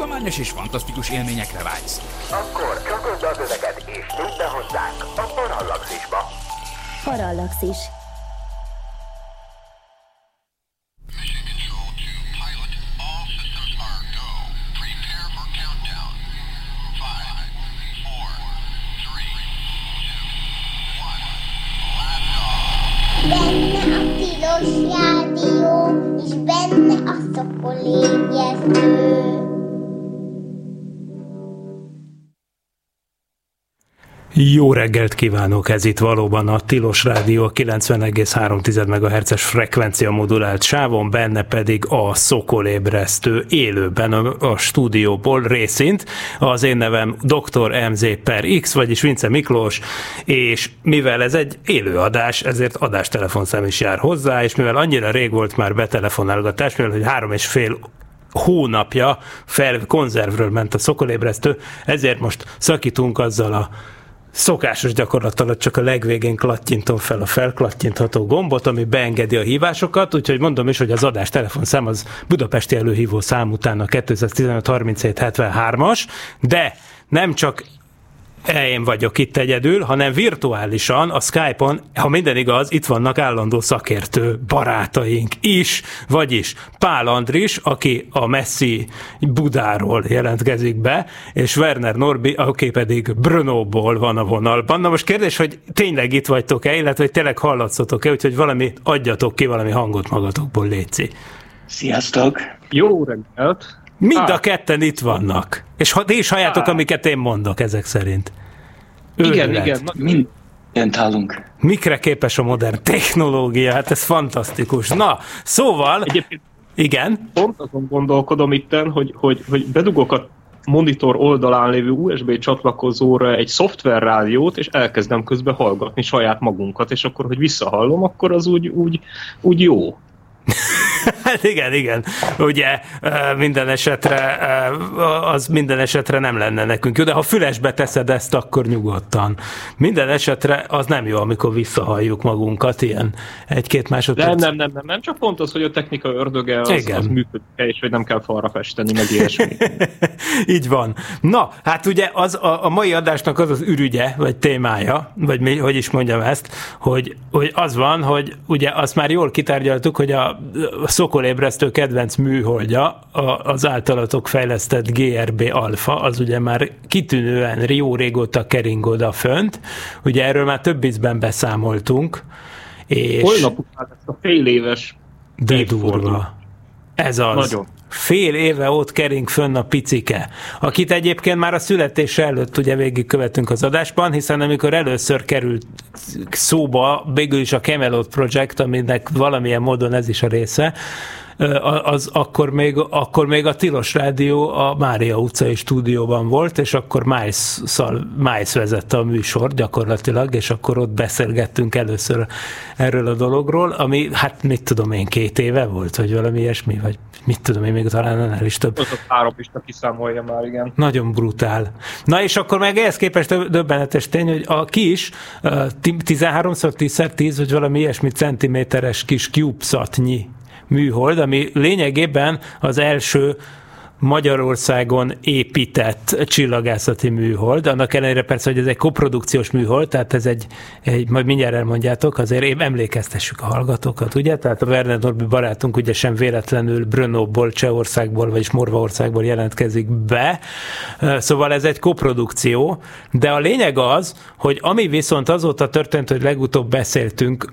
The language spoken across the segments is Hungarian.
tudományos és fantasztikus élményekre vágysz. Akkor csatold az öveket és nyújt be hozzánk a Parallaxisba. Parallaxis. Jó reggelt kívánok, ez itt valóban a Tilos Rádió a 90,3 MHz-es frekvencia modulált sávon, benne pedig a Szokolébresztő élőben a, stúdióból részint. Az én nevem Dr. MZ per X, vagyis Vince Miklós, és mivel ez egy élőadás, ezért adástelefonszám is jár hozzá, és mivel annyira rég volt már betelefonálgatás, mivel hogy három és fél hónapja fel konzervről ment a szokolébresztő, ezért most szakítunk azzal a szokásos gyakorlat csak a legvégén klattyintom fel a felklattyintható gombot, ami beengedi a hívásokat, úgyhogy mondom is, hogy az adás telefonszám az budapesti előhívó szám után a 215 37 73-as, de nem csak én vagyok itt egyedül, hanem virtuálisan a Skype-on, ha minden igaz, itt vannak állandó szakértő barátaink is, vagyis Pál Andris, aki a Messi Budáról jelentkezik be, és Werner Norbi, aki pedig Brnóból van a vonalban. Na most kérdés, hogy tényleg itt vagytok-e, illetve hogy tényleg hallatszotok-e, úgyhogy valami adjatok ki valami hangot magatokból, Léci. Sziasztok! Jó reggelt! Mind a ketten itt vannak. És ha, ti is halljátok, amiket én mondok ezek szerint. Igen, Őrület. igen. na- Mindent hallunk. Mikre képes a modern technológia? Hát ez fantasztikus. Na, szóval, Egyébként igen, pont azon gondolkodom itten, hogy, hogy, hogy bedugok a monitor oldalán lévő USB csatlakozóra egy szoftverrádiót, és elkezdem közben hallgatni saját magunkat, és akkor, hogy visszahallom, akkor az úgy, úgy, úgy jó. hát igen, igen. Ugye minden esetre az minden esetre nem lenne nekünk jó, de ha fülesbe teszed ezt, akkor nyugodtan. Minden esetre az nem jó, amikor visszahalljuk magunkat, ilyen egy-két másodperc. nem, nem, nem, nem, csak pont az, hogy a technika ördöge az, Igen. az működik, és hogy nem kell falra festeni, meg ilyesmi. Így van. Na, hát ugye az a, a mai adásnak az az ürügye, vagy témája, vagy mi, hogy is mondjam ezt, hogy, hogy az van, hogy ugye azt már jól kitárgyaltuk, hogy a, a szokolébresztő kedvenc műholdja, a, az általatok fejlesztett GRB Alpha, az ugye már kitűnően jó régóta kering oda fönt, ugye erről már több ízben beszámoltunk, és Holnap után ezt a fél éves de durva. Ez az. Nagyon. Fél éve ott kering fönn a picike, akit egyébként már a születése előtt ugye végigkövetünk az adásban, hiszen amikor először került szóba végül is a Camelot Project, aminek valamilyen módon ez is a része, az akkor még, akkor még a Tilos Rádió a Mária utcai stúdióban volt, és akkor Miles vezette a műsor gyakorlatilag, és akkor ott beszélgettünk először erről a dologról, ami hát mit tudom én, két éve volt, vagy valami ilyesmi, vagy mit tudom én, még talán annál is több. az a három is kiszámolja már, igen. Nagyon brutál. Na és akkor meg ehhez képest dö- döbbenetes tény, hogy a kis uh, 13x 10x10, vagy valami ilyesmi centiméteres kis CubeSatnyi műhold, ami lényegében az első Magyarországon épített csillagászati műhold, annak ellenére persze, hogy ez egy koprodukciós műhold, tehát ez egy, egy majd mindjárt elmondjátok, azért én emlékeztessük a hallgatókat, ugye? Tehát a Werner Norbi barátunk ugye sem véletlenül Brnóból, Csehországból, vagyis Morvaországból jelentkezik be, szóval ez egy koprodukció, de a lényeg az, hogy ami viszont azóta történt, hogy legutóbb beszéltünk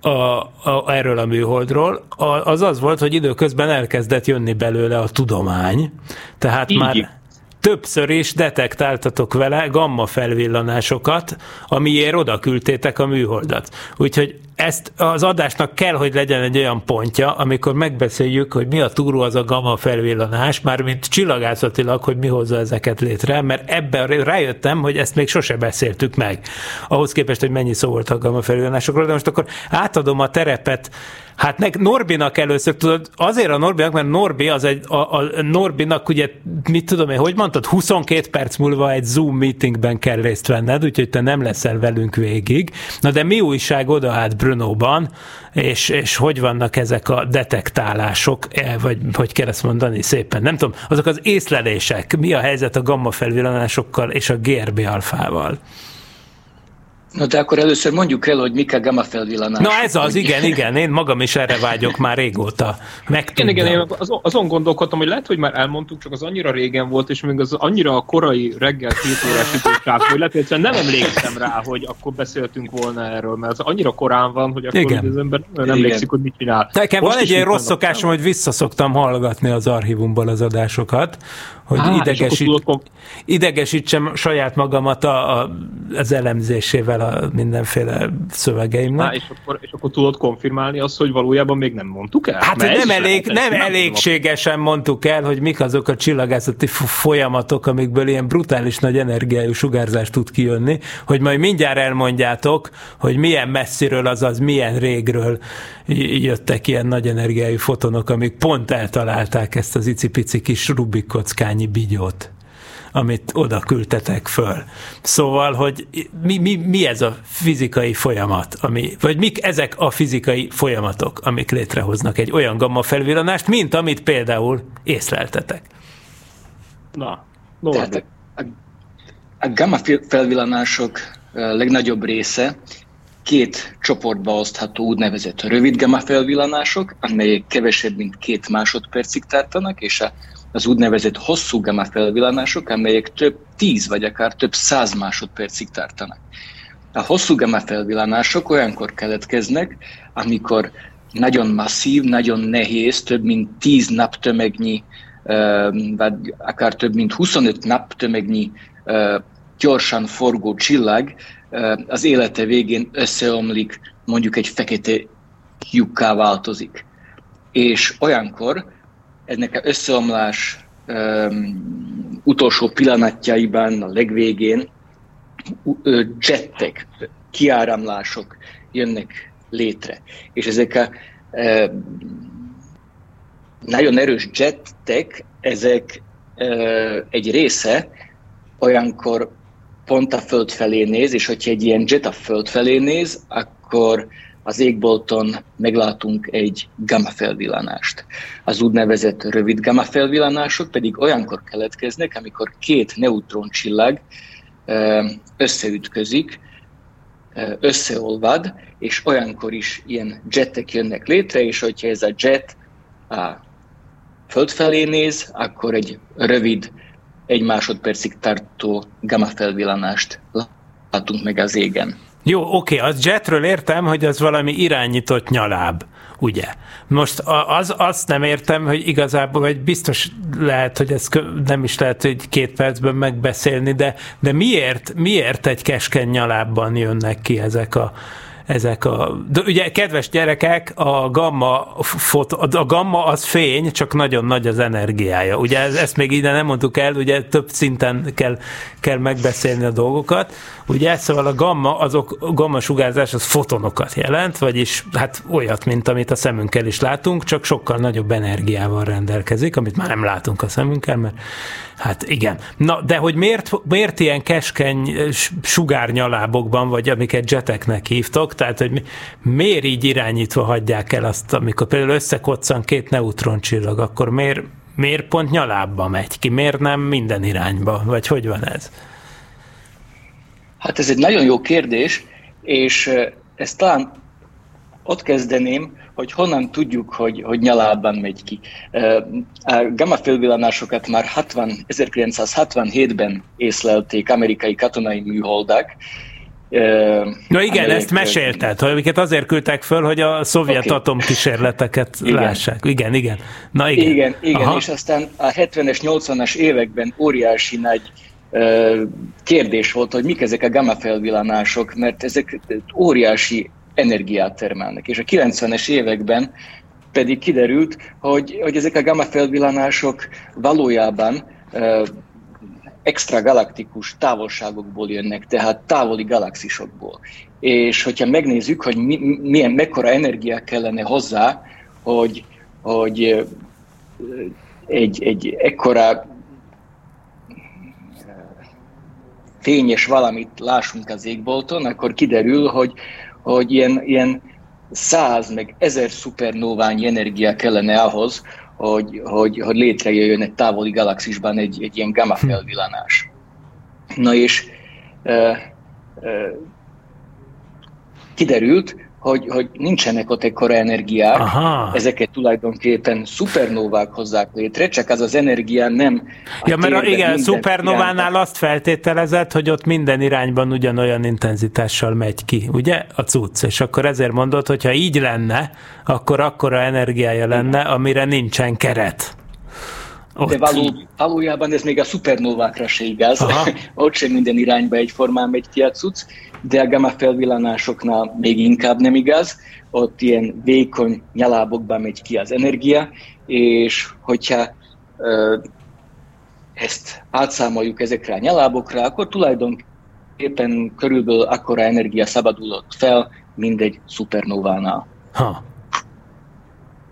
a, a, erről a műholdról, a, az az volt, hogy időközben elkezdett jönni belőle a tudomány, tehát Így. már többször is detektáltatok vele gamma felvillanásokat, amiért oda küldtétek a műholdat. Úgyhogy ezt az adásnak kell, hogy legyen egy olyan pontja, amikor megbeszéljük, hogy mi a túró az a gamma felvillanás, mármint csillagászatilag, hogy mi hozza ezeket létre, mert ebben rájöttem, hogy ezt még sose beszéltük meg. Ahhoz képest, hogy mennyi szó volt a gamma felvillanásokról, de most akkor átadom a terepet Hát meg Norbinak először, tudod, azért a Norbinak, mert Norbi az egy, a, a Norbinak ugye, mit tudom én, hogy mondtad, 22 perc múlva egy Zoom meetingben kell részt venned, úgyhogy te nem leszel velünk végig. Na de mi újság oda hát Brunóban, és, és hogy vannak ezek a detektálások, e, vagy hogy kell ezt mondani szépen, nem tudom, azok az észlelések, mi a helyzet a gamma felvillanásokkal és a GRB alfával? Na de akkor először mondjuk el, hogy mik a gamma felvillanások. Na ez az, igen, igen, én magam is erre vágyok már régóta. Igen, igen, én azon gondolkodtam, hogy lehet, hogy már elmondtuk, csak az annyira régen volt, és még az annyira a korai reggel két órás idősák, hogy lehet, hogy nem emlékszem rá, hogy akkor beszéltünk volna erről, mert az annyira korán van, hogy akkor igen. az ember nem emlékszik, hogy mit csinál. Nekem van egy ilyen rossz szokásom, hogy visszaszoktam hallgatni az archívumból az adásokat, hogy Á, idegesít, idegesítsem saját magamat a, a, az elemzésével a mindenféle szövegeimnek. Á, és, akkor, és akkor tudod konfirmálni azt, hogy valójában még nem mondtuk el? Hát Mert nem, elég, nem, nem elégségesen mondtuk el, hogy mik azok a csillagászati folyamatok, amikből ilyen brutális nagy energiájú sugárzás tud kijönni, hogy majd mindjárt elmondjátok, hogy milyen messziről, azaz milyen régről jöttek ilyen nagy energiájú fotonok, amik pont eltalálták ezt az icipici kis Rubik kockányi bigyót amit oda küldtetek föl. Szóval, hogy mi, mi, mi ez a fizikai folyamat, ami, vagy mik ezek a fizikai folyamatok, amik létrehoznak egy olyan gamma felvillanást, mint amit például észleltetek? Na, Tehát a, a gamma felvillanások legnagyobb része két csoportba osztható úgynevezett rövid gamma felvillanások, amelyek kevesebb, mint két másodpercig tartanak, és az úgynevezett hosszú gamma felvillanások, amelyek több tíz vagy akár több száz másodpercig tartanak. A hosszú gamma felvillanások olyankor keletkeznek, amikor nagyon masszív, nagyon nehéz, több mint 10 naptömegnyi, vagy akár több mint 25 naptömegnyi gyorsan forgó csillag az élete végén összeomlik, mondjuk egy fekete lyukká változik. És olyankor ennek a összeomlás um, utolsó pillanatjaiban, a legvégén jettek, kiáramlások jönnek létre. És ezek a uh, nagyon erős jettek, ezek uh, egy része olyankor pont a föld felé néz, és hogyha egy ilyen jet a föld felé néz, akkor az égbolton meglátunk egy gamma felvillanást. Az úgynevezett rövid gamma felvillanások pedig olyankor keletkeznek, amikor két neutroncsillag összeütközik, összeolvad, és olyankor is ilyen jetek jönnek létre, és hogyha ez a jet a föld felé néz, akkor egy rövid egy másodpercig tartó gamma felvillanást látunk meg az égen. Jó, oké, az jetről értem, hogy az valami irányított nyaláb, ugye? Most az, azt nem értem, hogy igazából, vagy biztos lehet, hogy ez nem is lehet, hogy két percben megbeszélni, de, de miért, miért egy keskeny nyalábban jönnek ki ezek a, ezek a... De ugye, kedves gyerekek, a gamma, foto, a gamma az fény, csak nagyon nagy az energiája. Ugye ezt még ide nem mondtuk el, ugye több szinten kell, kell megbeszélni a dolgokat. Ugye, szóval a gamma, azok, a gamma sugárzás az fotonokat jelent, vagyis hát olyat, mint amit a szemünkkel is látunk, csak sokkal nagyobb energiával rendelkezik, amit már nem látunk a szemünkkel, mert Hát igen. Na, de hogy miért, miért ilyen keskeny sugárnyalábokban, vagy amiket jeteknek hívtok, tehát hogy miért így irányítva hagyják el azt, amikor például összekoccan két neutroncsillag, akkor miért, miért pont nyalábba megy ki, miért nem minden irányba, vagy hogy van ez? Hát ez egy nagyon jó kérdés, és ezt talán ott kezdeném, hogy honnan tudjuk, hogy, hogy nyalában megy ki. A gamma fölvillanásokat már 60, 1967-ben észlelték amerikai katonai műholdak, Na igen, amelyek, ezt mesélted, hogy amiket azért küldtek föl, hogy a szovjet okay. atomkísérleteket igen. lássák. Igen, igen. Na igen. Igen, igen és aztán a 70-es, 80-as években óriási nagy uh, kérdés volt, hogy mik ezek a gamma felvillanások, mert ezek óriási energiát termelnek. És a 90-es években pedig kiderült, hogy, hogy ezek a gamma felvillanások valójában extragalaktikus távolságokból jönnek, tehát távoli galaxisokból. És hogyha megnézzük, hogy mi, milyen, mekkora energia kellene hozzá, hogy, hogy egy, egy ekkora fényes valamit lássunk az égbolton, akkor kiderül, hogy, hogy ilyen, ilyen száz meg ezer szupernóványi energia kellene ahhoz, hogy, hogy, hogy létrejöjjön egy távoli galaxisban egy, egy ilyen gamma felvillanás. Na és e, e, kiderült, hogy, hogy nincsenek ott ekkora energiák, Aha. ezeket tulajdonképpen szupernóvák hozzák létre, csak az az energia nem... Ja, mert a, igen, szupernovánál azt feltételezett, hogy ott minden irányban ugyanolyan intenzitással megy ki, ugye, a cucc, és akkor ezért mondod, hogy ha így lenne, akkor akkora energiája lenne, amire nincsen keret. Ott. De való, valójában ez még a szupernovákra se igaz, ott sem minden irányba egyformán megy ki a cucc, de a gamma felvillanásoknál még inkább nem igaz, ott ilyen vékony nyalábokban megy ki az energia, és hogyha ö, ezt átszámoljuk ezekre a nyalábokra, akkor tulajdonképpen körülbelül akkora energia szabadulott fel, mint egy szupernovánál. Ha.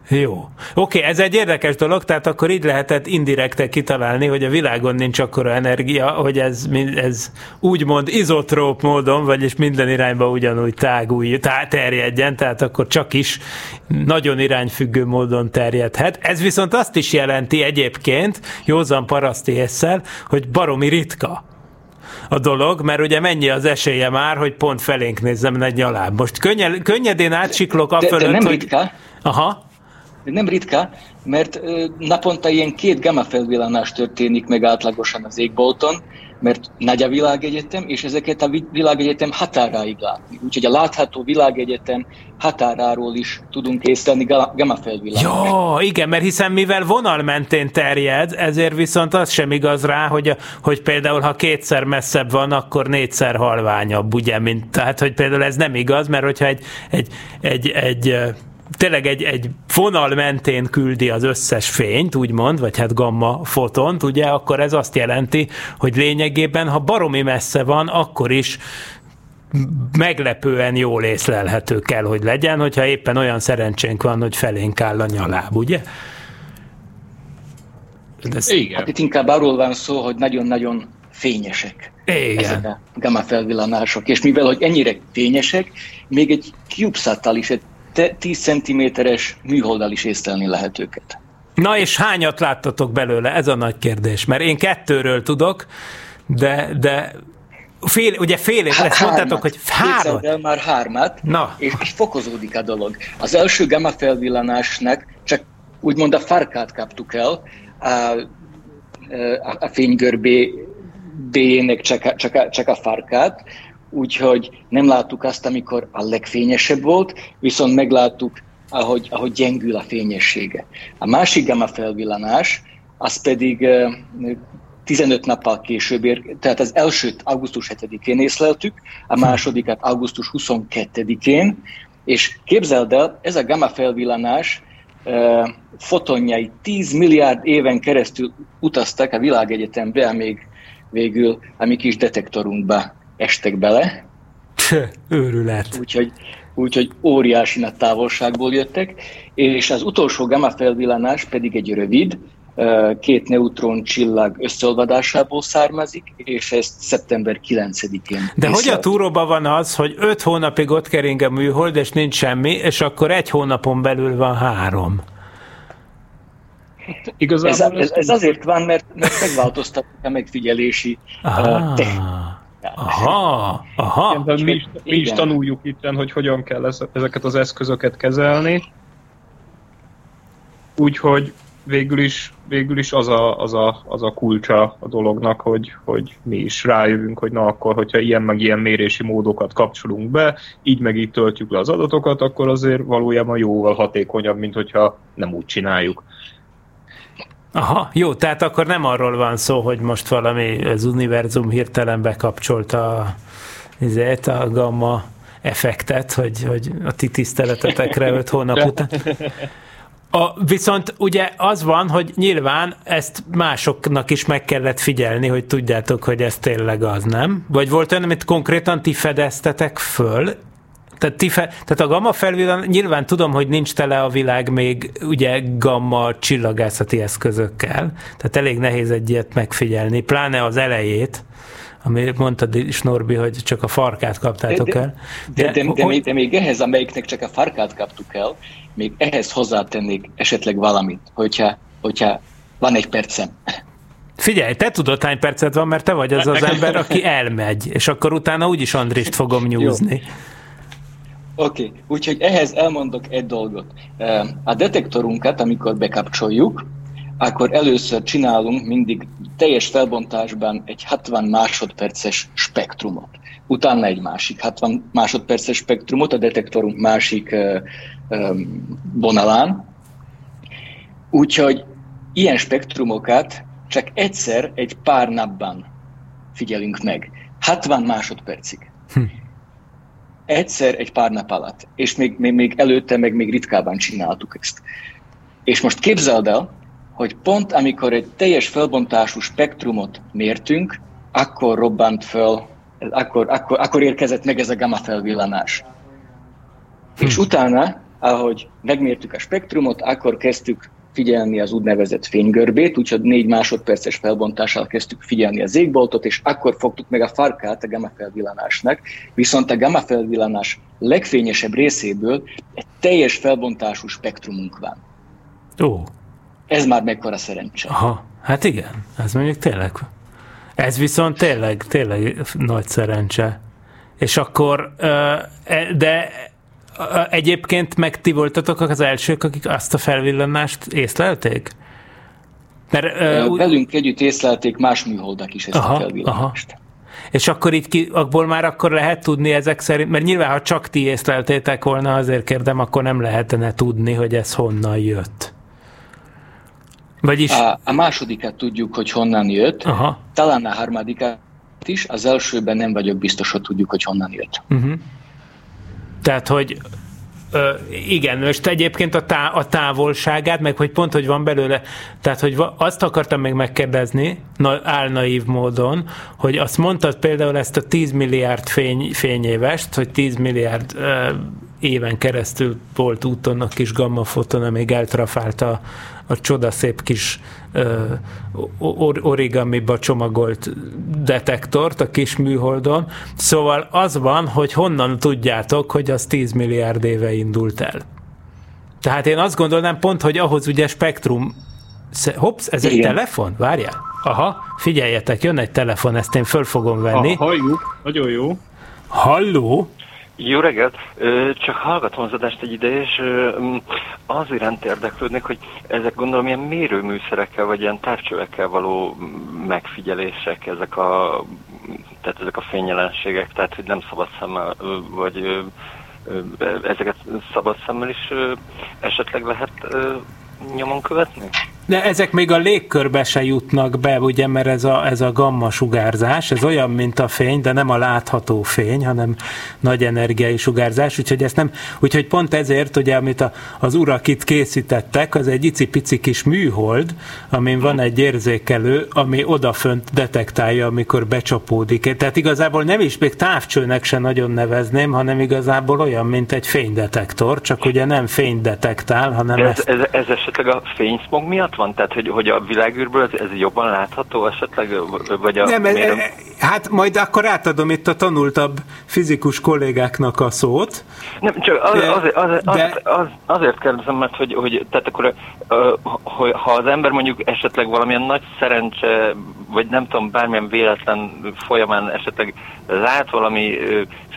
Jó. Oké, ez egy érdekes dolog, tehát akkor így lehetett indirekte kitalálni, hogy a világon nincs akkora energia, hogy ez, ez úgymond izotróp módon, vagyis minden irányba ugyanúgy tágulj, tá, terjedjen, tehát akkor csak is nagyon irányfüggő módon terjedhet. Ez viszont azt is jelenti egyébként, józan paraszti észsel, hogy baromi ritka a dolog, mert ugye mennyi az esélye már, hogy pont felénk nézzem egy nyaláb. Most könnyed, könnyedén átsiklok a fölött, de nem hogy... Ritka. Aha nem ritka, mert naponta ilyen két gamma felvillanás történik meg átlagosan az égbolton, mert nagy a világegyetem, és ezeket a világegyetem határáig látni. Úgyhogy a látható világegyetem határáról is tudunk észlelni gamma felvillanást. Jó, igen, mert hiszen mivel vonal mentén terjed, ezért viszont az sem igaz rá, hogy, hogy például ha kétszer messzebb van, akkor négyszer halványabb, ugye, mint, tehát hogy például ez nem igaz, mert hogyha egy, egy, egy, egy tényleg egy, egy fonal mentén küldi az összes fényt, úgymond, vagy hát gamma fotont, ugye, akkor ez azt jelenti, hogy lényegében, ha baromi messze van, akkor is meglepően jól észlelhető kell, hogy legyen, hogyha éppen olyan szerencsénk van, hogy felénk áll a nyaláb, ugye? Ez... Igen. Hát itt inkább arról van szó, hogy nagyon-nagyon fényesek Igen. ezek a gamma felvillanások, és mivel hogy ennyire fényesek, még egy CubeSat-tal is, egy 10 cm-es műholddal is észlelni lehet őket. Na és hányat láttatok belőle? Ez a nagy kérdés. Mert én kettőről tudok, de, de fél, ugye fél év, ezt mondtátok, hogy hármat. már hármat, Na. És, és fokozódik a dolog. Az első gamma felvillanásnak csak úgymond a farkát kaptuk el, a, a, a fénygörbé B-nek csak, a, csak, a, csak a farkát, úgyhogy nem láttuk azt, amikor a legfényesebb volt, viszont megláttuk, ahogy, ahogy gyengül a fényessége. A másik gamma felvillanás, az pedig 15 nappal később ér, tehát az elsőt augusztus 7-én észleltük, a másodikat augusztus 22-én, és képzeld el, ez a gamma felvillanás fotonjai 10 milliárd éven keresztül utaztak a világegyetembe, amíg végül a mi kis detektorunkba estek bele. Őrület. Úgyhogy, úgyhogy óriási nagy távolságból jöttek, és az utolsó gamma felvillanás pedig egy rövid, két neutron csillag összeolvadásából származik, és ezt szeptember 9-én. De hogy a túróban van az, hogy öt hónapig ott kering a műhold, és nincs semmi, és akkor egy hónapon belül van három? Igazából ez, ez, ez azért van, mert, mert megváltoztatnak a megfigyelési uh, technikát Aha, aha. Igen, mi, is, mi is tanuljuk itt, hogy hogyan kell ezeket az eszközöket kezelni. Úgyhogy végül is, végül is az, a, az, a, az a kulcsa a dolognak, hogy, hogy mi is rájövünk, hogy na akkor, hogyha ilyen meg ilyen mérési módokat kapcsolunk be, így meg így töltjük le az adatokat, akkor azért valójában jóval hatékonyabb, mint hogyha nem úgy csináljuk. Aha, jó, tehát akkor nem arról van szó, hogy most valami az univerzum hirtelen bekapcsolta a, ezért a gamma effektet, hogy, hogy a ti tiszteletetekre öt hónap után. A, viszont ugye az van, hogy nyilván ezt másoknak is meg kellett figyelni, hogy tudjátok, hogy ez tényleg az, nem? Vagy volt olyan, amit konkrétan ti fedeztetek föl, tehát, ti fe, tehát a gamma felvillan, nyilván tudom, hogy nincs tele a világ még ugye gamma csillagászati eszközökkel, tehát elég nehéz egy ilyet megfigyelni, pláne az elejét, ami mondtad is, Norbi, hogy csak a farkát kaptátok de, el. De, de, de, de, még, de még ehhez, amelyiknek csak a farkát kaptuk el, még ehhez hozzátennék esetleg valamit, hogyha, hogyha van egy percem. Figyelj, te tudod, hány percet van, mert te vagy az az ember, aki elmegy, és akkor utána úgyis Andrist fogom nyúzni. Oké, okay. úgyhogy ehhez elmondok egy dolgot. A detektorunkat, amikor bekapcsoljuk, akkor először csinálunk mindig teljes felbontásban egy 60 másodperces spektrumot. Utána egy másik 60 másodperces spektrumot a detektorunk másik vonalán. Úgyhogy ilyen spektrumokat csak egyszer egy pár napban figyelünk meg. 60 másodpercig. Hm. Egyszer egy pár nap alatt. És még, még, még előtte, meg még ritkában csináltuk ezt. És most képzeld el, hogy pont amikor egy teljes felbontású spektrumot mértünk, akkor robbant föl, akkor, akkor, akkor érkezett meg ez a gamma felvillanás. Hm. És utána, ahogy megmértük a spektrumot, akkor kezdtük figyelni az úgynevezett fénygörbét, úgyhogy négy másodperces felbontással kezdtük figyelni az égboltot, és akkor fogtuk meg a farkát a gamma felvillanásnak, viszont a gamma felvillanás legfényesebb részéből egy teljes felbontású spektrumunk van. Ó. Ez már mekkora szerencse. Aha, hát igen, ez mondjuk tényleg. Ez viszont tényleg, tényleg nagy szerencse. És akkor, e, de egyébként meg ti voltatok az elsők, akik azt a felvillanást észlelték? Mert, uh, Velünk együtt észlelték más műholdak is ezt aha, a felvillanást. Aha. És akkor így ki, abból már akkor lehet tudni ezek szerint, mert nyilván ha csak ti észleltétek volna, azért kérdem, akkor nem lehetne tudni, hogy ez honnan jött. Vagyis... A, a másodikat tudjuk, hogy honnan jött, Aha. talán a harmadikat is, az elsőben nem vagyok biztos, hogy tudjuk, hogy honnan jött. Uh-huh. Tehát, hogy Ö, igen, most egyébként a, tá, a távolságát, meg hogy pont, hogy van belőle, tehát, hogy azt akartam még megkérdezni, na, álnaív módon, hogy azt mondtad például ezt a 10 milliárd fény, fényévest, hogy 10 milliárd ö, éven keresztül volt úton a kis gamma foton, amíg eltrafált a, a csodaszép kis or- origamiba csomagolt detektort a kis műholdon. Szóval az van, hogy honnan tudjátok, hogy az 10 milliárd éve indult el. Tehát én azt gondolnám pont, hogy ahhoz ugye spektrum Hops, ez egy Igen. telefon? Várjál. Aha, figyeljetek, jön egy telefon, ezt én föl fogom venni. Ha, halljuk, nagyon jó. Halló? Jó reggelt! Csak hallgatom az adást egy ide, és az iránt érdeklődnék, hogy ezek gondolom ilyen mérőműszerekkel, vagy ilyen távcsövekkel való megfigyelések, ezek a, tehát ezek a fényjelenségek, tehát hogy nem szabad szemmel, vagy ezeket szabad szemmel is esetleg lehet nyomon követni? De ezek még a légkörbe se jutnak be, ugye, mert ez a, ez a gamma sugárzás, ez olyan, mint a fény, de nem a látható fény, hanem nagy energiai sugárzás, úgyhogy ezt nem, úgyhogy pont ezért, ugye, amit a, az urak itt készítettek, az egy icipici kis műhold, amin van egy érzékelő, ami odafönt detektálja, amikor becsapódik. Tehát igazából nem is még távcsőnek se nagyon nevezném, hanem igazából olyan, mint egy fénydetektor, csak ugye nem fénydetektál, hanem ez, ezt... ez, ez esetleg a fényszmog miatt van? Tehát, hogy, hogy a világűrből ez, ez jobban látható esetleg? Vagy a, nem, miért... hát majd akkor átadom itt a tanultabb fizikus kollégáknak a szót. Nem, csak az, az, az, az, de... az, azért kérdezem, mert hogy, hogy tehát akkor, hogy, ha az ember mondjuk esetleg valamilyen nagy szerencse, vagy nem tudom, bármilyen véletlen folyamán esetleg lát valami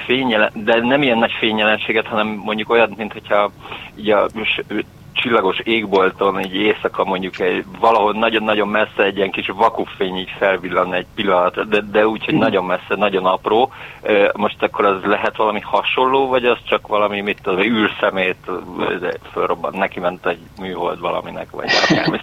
fényjelen, de nem ilyen nagy fényjelenséget, hanem mondjuk olyat, mint hogyha így a csillagos égbolton, egy éjszaka mondjuk egy, valahol nagyon-nagyon messze egy ilyen kis vakufény így felvillan egy pillanat, de, de úgy, hogy mm. nagyon messze, nagyon apró. Most akkor az lehet valami hasonló, vagy az csak valami, mit tudom, űrszemét fölrobban, neki ment egy műhold valaminek, vagy akármi.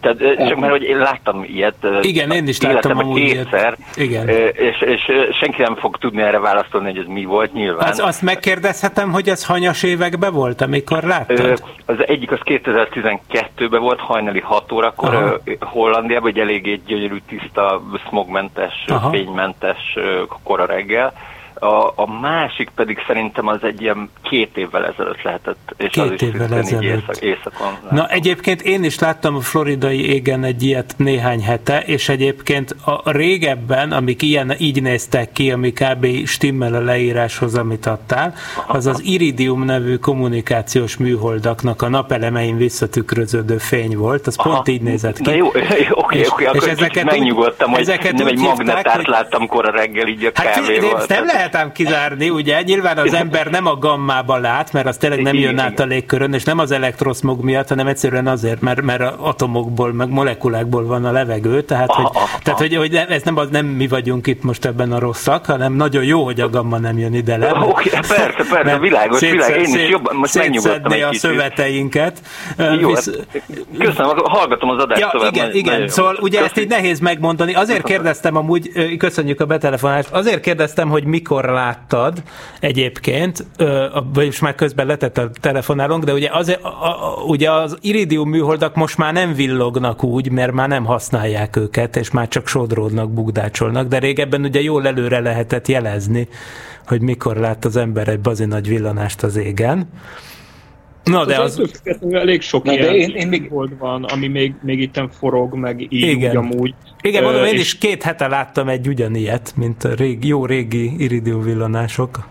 Tehát csak mert hogy én láttam ilyet. Igen, én is láttam amúgy kétszer, Igen. És, és, senki nem fog tudni erre válaszolni, hogy ez mi volt nyilván. Az, azt megkérdezhetem, hogy ez hanyas években volt, amikor láttad? Az egyik az 2012-ben volt, hajnali 6 órakor Aha. Hollandiában, egy eléggé gyönyörű, tiszta, smogmentes, Aha. fénymentes kora reggel a, a másik pedig szerintem az egy ilyen két évvel ezelőtt lehetett, és két az évvel is ezelőtt. Éjszak, éjszakon. Láttam. Na egyébként én is láttam a floridai égen egy ilyet néhány hete, és egyébként a régebben, amik ilyen így néztek ki, ami kb. stimmel a leíráshoz, amit adtál, az az Iridium nevű kommunikációs műholdaknak a napelemein visszatükröződő fény volt, az Aha. pont így nézett ki. De jó, oké, oké, oké, akkor és ezeket megnyugodtam, hogy ezeket nem egy magnetárt hogy... láttam kora reggel így a hát, kávéval. Nem lehet ám kizárni, ugye? Nyilván az ember nem a gammában lát, mert az tényleg nem jön át a légkörön, és nem az elektroszmog miatt, hanem egyszerűen azért, mert, mert atomokból, meg molekulákból van a levegő, tehát, hogy, tehát, hogy, hogy ez nem, az, nem mi vagyunk itt most ebben a rosszak, hanem nagyon jó, hogy a gamma nem jön ide le. Oké, persze, persze, világos, világos, én is jobban, most megnyugodtam egy a kicsit. szöveteinket. Jó, Visz... hát, köszönöm, hallgatom az adást ja, tovább. Igen, igen, szóval ugye ezt így nehéz megmondani. Azért kérdeztem amúgy, köszönjük a betelefonást, azért kérdeztem, hogy mikor mikor láttad egyébként, vagyis már közben letett a telefonálónk, de ugye az, a, a, ugye az iridium műholdak most már nem villognak úgy, mert már nem használják őket, és már csak sodródnak, bugdácsolnak, de régebben ugye jól előre lehetett jelezni, hogy mikor lát az ember egy bazi nagy villanást az égen. Na, de az... az... Elég sok Na, ilyen de én, én még... volt van, ami még, még itten forog, meg így Igen. amúgy. Igen, mondom, én és... is két hete láttam egy ugyanilyet, mint a régi, jó régi iridium villanások.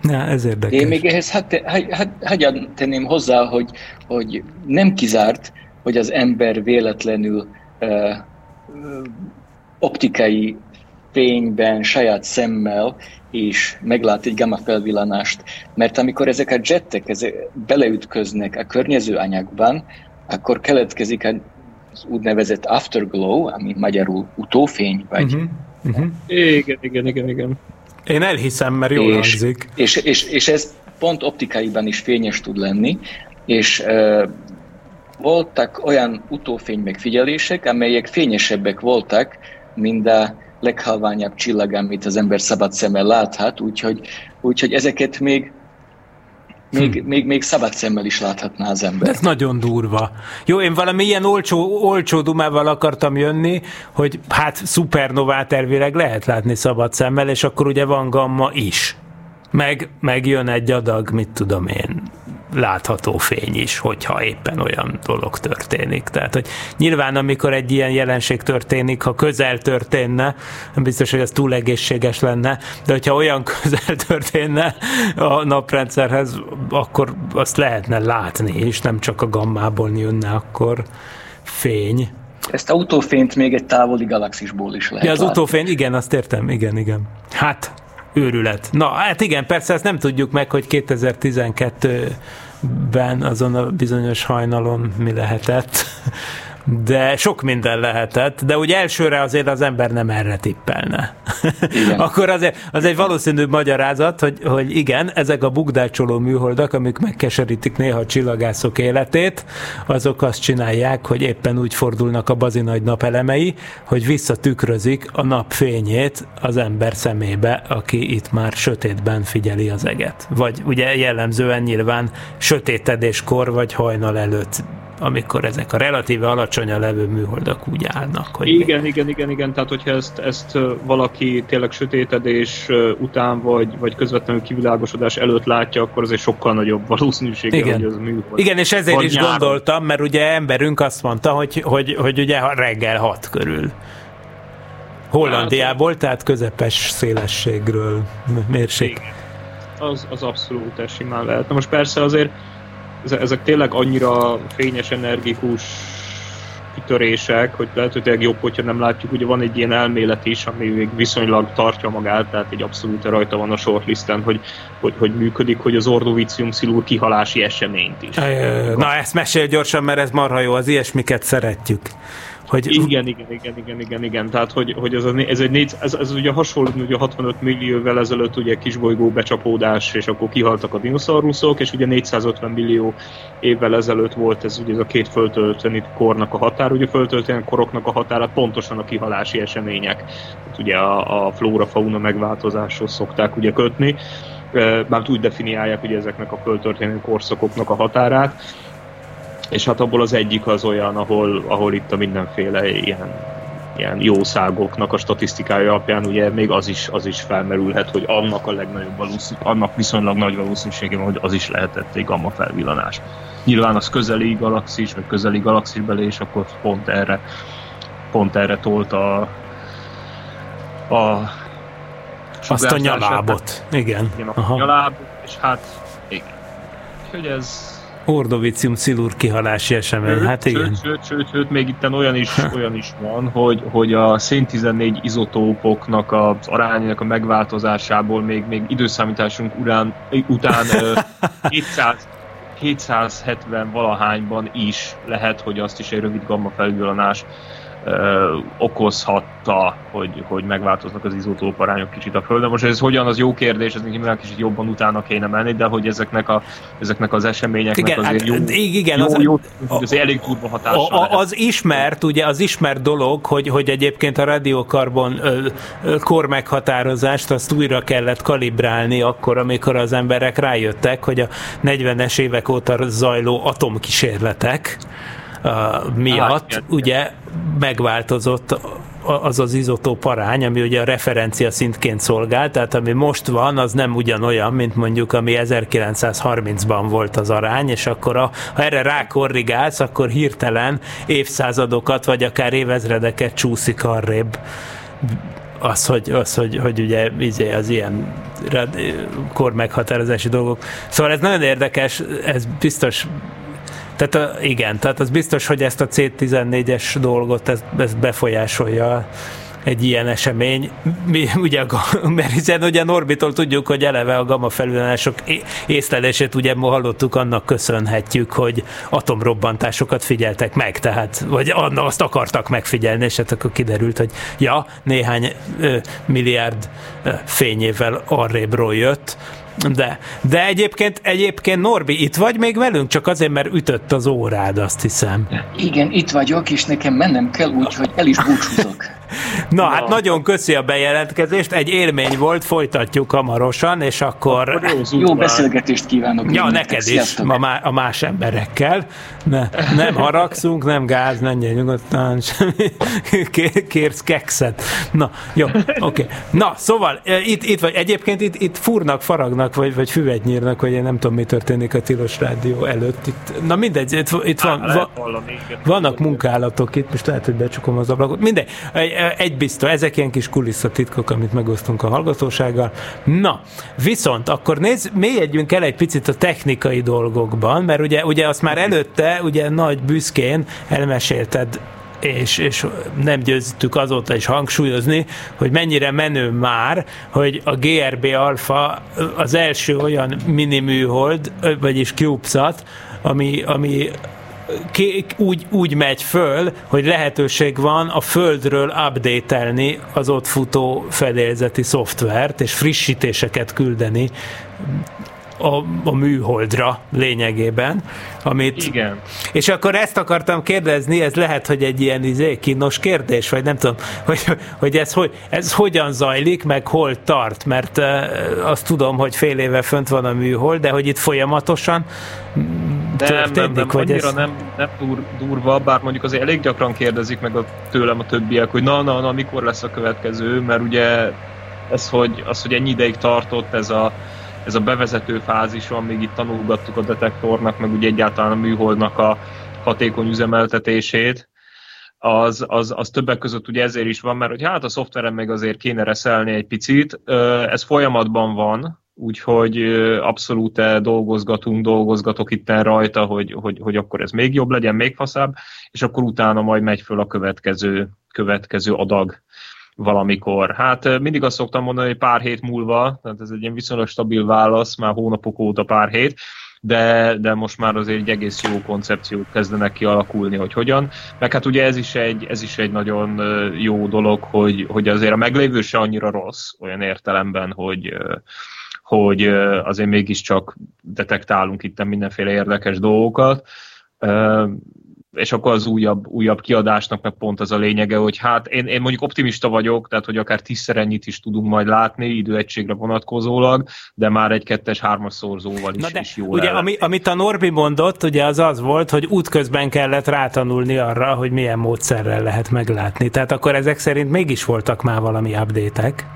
Na, ez érdekes. Én még ehhez hát, hát, hát, tenném hozzá, hogy, hogy nem kizárt, hogy az ember véletlenül uh, optikai fényben, saját szemmel és meglát egy gamma felvillanást. Mert amikor ezek a jettek ezek beleütköznek a környező anyagban, akkor keletkezik az úgynevezett afterglow, ami magyarul utófény, vagy... Uh-huh. Uh-huh. Igen, igen, igen, igen. Én elhiszem, mert jól és, hangzik. És, és, és ez pont optikaiban is fényes tud lenni, és uh, voltak olyan utófény megfigyelések, amelyek fényesebbek voltak, mint a leghalványabb csillag, amit az ember szabad szemmel láthat, úgyhogy, úgyhogy ezeket még még, hm. még, még szabad szemmel is láthatná az ember. Ez nagyon durva. Jó, én valami ilyen olcsó, olcsó dumával akartam jönni, hogy hát szupernovát elvileg lehet látni szabad szemmel, és akkor ugye van gamma is. Meg, meg jön egy adag, mit tudom én, látható fény is, hogyha éppen olyan dolog történik. Tehát, hogy nyilván amikor egy ilyen jelenség történik, ha közel történne, biztos, hogy ez túl egészséges lenne, de hogyha olyan közel történne a naprendszerhez, akkor azt lehetne látni, és nem csak a gammából jönne akkor fény. Ezt autófényt még egy távoli galaxisból is lehet Ja, az utófény, igen, azt értem, igen, igen. Hát, őrület. Na, hát igen, persze ezt nem tudjuk meg, hogy 2012-ben azon a bizonyos hajnalon mi lehetett de sok minden lehetett, de úgy elsőre azért az ember nem erre tippelne. Akkor azért az egy valószínű magyarázat, hogy, hogy igen, ezek a bugdácsoló műholdak, amik megkeserítik néha a csillagászok életét, azok azt csinálják, hogy éppen úgy fordulnak a bazi nagy napelemei, hogy visszatükrözik a nap fényét az ember szemébe, aki itt már sötétben figyeli az eget. Vagy ugye jellemzően nyilván sötétedéskor vagy hajnal előtt amikor ezek a relatíve alacsonyan levő műholdak úgy állnak. Hogy igen, még... igen, igen, igen, tehát hogyha ezt, ezt valaki tényleg sötétedés után, vagy, vagy közvetlenül kivilágosodás előtt látja, akkor az egy sokkal nagyobb valószínűsége, igen. hogy az műhold. Igen, és ezért is nyáron. gondoltam, mert ugye emberünk azt mondta, hogy, hogy, hogy ugye reggel hat körül. Hollandiából, tehát közepes szélességről mérsik. Az, az abszolút simán lehet. Na most persze azért ezek tényleg annyira fényes, energikus kitörések, hogy lehet, hogy jobb, hogyha nem látjuk. Ugye van egy ilyen elmélet is, ami még viszonylag tartja magát, tehát egy abszolút rajta van a shortlisten, hogy, hogy, hogy működik, hogy az Ordovicium szilur kihalási eseményt is. Na ezt mesél gyorsan, mert ez marha jó, az ilyesmiket szeretjük. Hogy... Igen, igen, igen, igen, igen, igen. Tehát, hogy, hogy ez, a, ez, egy négy, ez, ez ugye hasonló, ugye 65 millióvel ezelőtt ugye kisbolygó becsapódás, és akkor kihaltak a dinoszauruszok, és ugye 450 millió évvel ezelőtt volt ez ugye ez a két föltölteni kornak a határ, ugye föltölteni koroknak a határa pontosan a kihalási események. Hát ugye a, a flóra-fauna megváltozáshoz szokták ugye kötni már úgy definiálják ugye ezeknek a földtörténelmi korszakoknak a határát, és hát abból az egyik az olyan, ahol, ahol itt a mindenféle ilyen ilyen jószágoknak a statisztikája alapján ugye még az is, az is felmerülhet, hogy annak a legnagyobb valószínű, annak viszonylag nagy valószínűsége van, hogy az is lehetett egy gamma felvillanás. Nyilván az közeli galaxis, vagy közeli galaxisbeli, és akkor pont erre, pont erre tolt a, a azt a nyalábot, igen. igen a Aha. nyalábot, és hát igen. Úgyhogy ez, Ordovicium szilur kihalási esemény, sőt, hát igen. Sőt, sőt, sőt, sőt még itt olyan is, olyan is van, hogy, hogy a szén 14 izotópoknak az arányának a megváltozásából még, még időszámításunk urán, után 700, 770 valahányban is lehet, hogy azt is egy rövid gamma felvillanás ö, okozhatta, hogy, hogy megváltoznak az izotóp arányok kicsit a Földön. Most ez hogyan, az jó kérdés, ez nyilván kicsit jobban utána kéne menni, de hogy ezeknek, a, ezeknek az eseményeknek igen, azért jó, igen, jó, az, jó, az elég durva hatással a, a, Az ismert, ugye az ismert dolog, hogy, hogy egyébként a radiokarbon kor meghatározást azt újra kellett kalibrálni akkor, amikor az emberek rájöttek, hogy a 40-es évek óta zajló atomkísérletek, miatt hát, ugye megváltozott az az izotóp arány, ami ugye a referencia szintként szolgál, tehát ami most van, az nem ugyanolyan, mint mondjuk ami 1930-ban volt az arány, és akkor a, ha erre rákorrigálsz, akkor hirtelen évszázadokat, vagy akár évezredeket csúszik arrébb az, hogy, az, hogy, hogy ugye izé, az ilyen kor meghatározási dolgok. Szóval ez nagyon érdekes, ez biztos tehát igen, tehát az biztos, hogy ezt a C14-es dolgot ez, ez befolyásolja egy ilyen esemény. Mi, ugye, mert hiszen ugye Norbitól tudjuk, hogy eleve a gamma felülánások észlelését ugye ma hallottuk, annak köszönhetjük, hogy atomrobbantásokat figyeltek meg, tehát, vagy azt akartak megfigyelni, és hát akkor kiderült, hogy ja, néhány ö, milliárd ö, fényével arrébről jött, de, de egyébként, egyébként Norbi, itt vagy még velünk? Csak azért, mert ütött az órád, azt hiszem. Igen, itt vagyok, és nekem mennem kell, úgyhogy el is búcsúzok. Na, hát nagyon köszi a bejelentkezést, egy élmény volt, folytatjuk hamarosan, és akkor... akkor jó, jó beszélgetést kívánok. Ja, neked is, a, má, a más emberekkel. Ne, nem haragszunk, nem gáz, nem nyugodtan, semmi. Kérsz kekszet. Na, jó, oké. Okay. Na, szóval, e, itt, itt vagy, egyébként itt, itt furnak, faragnak, vagy, vagy füvet nyírnak, vagy én nem tudom, mi történik a Tilos Rádió előtt. Itt, na mindegy, itt, itt van, va, vannak munkálatok itt, most lehet, hogy becsukom az ablakot. Mindegy, egy biztos, ezek ilyen kis kulisszatitkok, amit megosztunk a hallgatósággal. Na, viszont akkor nézz, mélyedjünk el egy picit a technikai dolgokban, mert ugye, ugye azt már előtte, ugye nagy büszkén elmesélted és, és nem győztük azóta is hangsúlyozni, hogy mennyire menő már, hogy a GRB Alpha az első olyan mini műhold, vagyis CubeSat, ami, ami úgy, úgy megy föl, hogy lehetőség van a földről update az ott futó fedélzeti szoftvert, és frissítéseket küldeni a, a műholdra lényegében. Amit, Igen. És akkor ezt akartam kérdezni, ez lehet, hogy egy ilyen izé, kínos kérdés, vagy nem tudom, hogy, hogy ez, hogy ez hogyan zajlik, meg hol tart, mert azt tudom, hogy fél éve fönt van a műhold, de hogy itt folyamatosan nem, nem, nem, vagy annyira ez... nem, nem dur, durva, bár mondjuk azért elég gyakran kérdezik meg a, tőlem a többiek, hogy na, na, na, mikor lesz a következő, mert ugye ez, hogy, az, hogy ennyi ideig tartott ez a, ez a bevezető fázis van, még itt tanulgattuk a detektornak, meg ugye egyáltalán a műholdnak a hatékony üzemeltetését, az, az, az többek között ugye ezért is van, mert hogy hát a szoftveren még azért kéne reszelni egy picit. Ez folyamatban van, úgyhogy abszolút dolgozgatunk, dolgozgatok itt rajta, hogy, hogy, hogy akkor ez még jobb legyen, még faszább, és akkor utána majd megy föl a következő, következő adag valamikor. Hát mindig azt szoktam mondani, hogy pár hét múlva, tehát ez egy ilyen viszonylag stabil válasz, már hónapok óta pár hét, de, de most már azért egy egész jó koncepciót kezdenek kialakulni, hogy hogyan. Meg hát ugye ez is egy, ez is egy nagyon jó dolog, hogy, hogy azért a meglévő se annyira rossz, olyan értelemben, hogy hogy azért mégiscsak detektálunk itt mindenféle érdekes dolgokat és akkor az újabb, újabb kiadásnak meg pont az a lényege, hogy hát én, én mondjuk optimista vagyok, tehát hogy akár tízszer ennyit is tudunk majd látni időegységre vonatkozólag, de már egy kettes, hármas szorzóval is, Na de, is jó ugye, ami, amit a Norbi mondott, ugye az az volt, hogy útközben kellett rátanulni arra, hogy milyen módszerrel lehet meglátni. Tehát akkor ezek szerint mégis voltak már valami update-ek.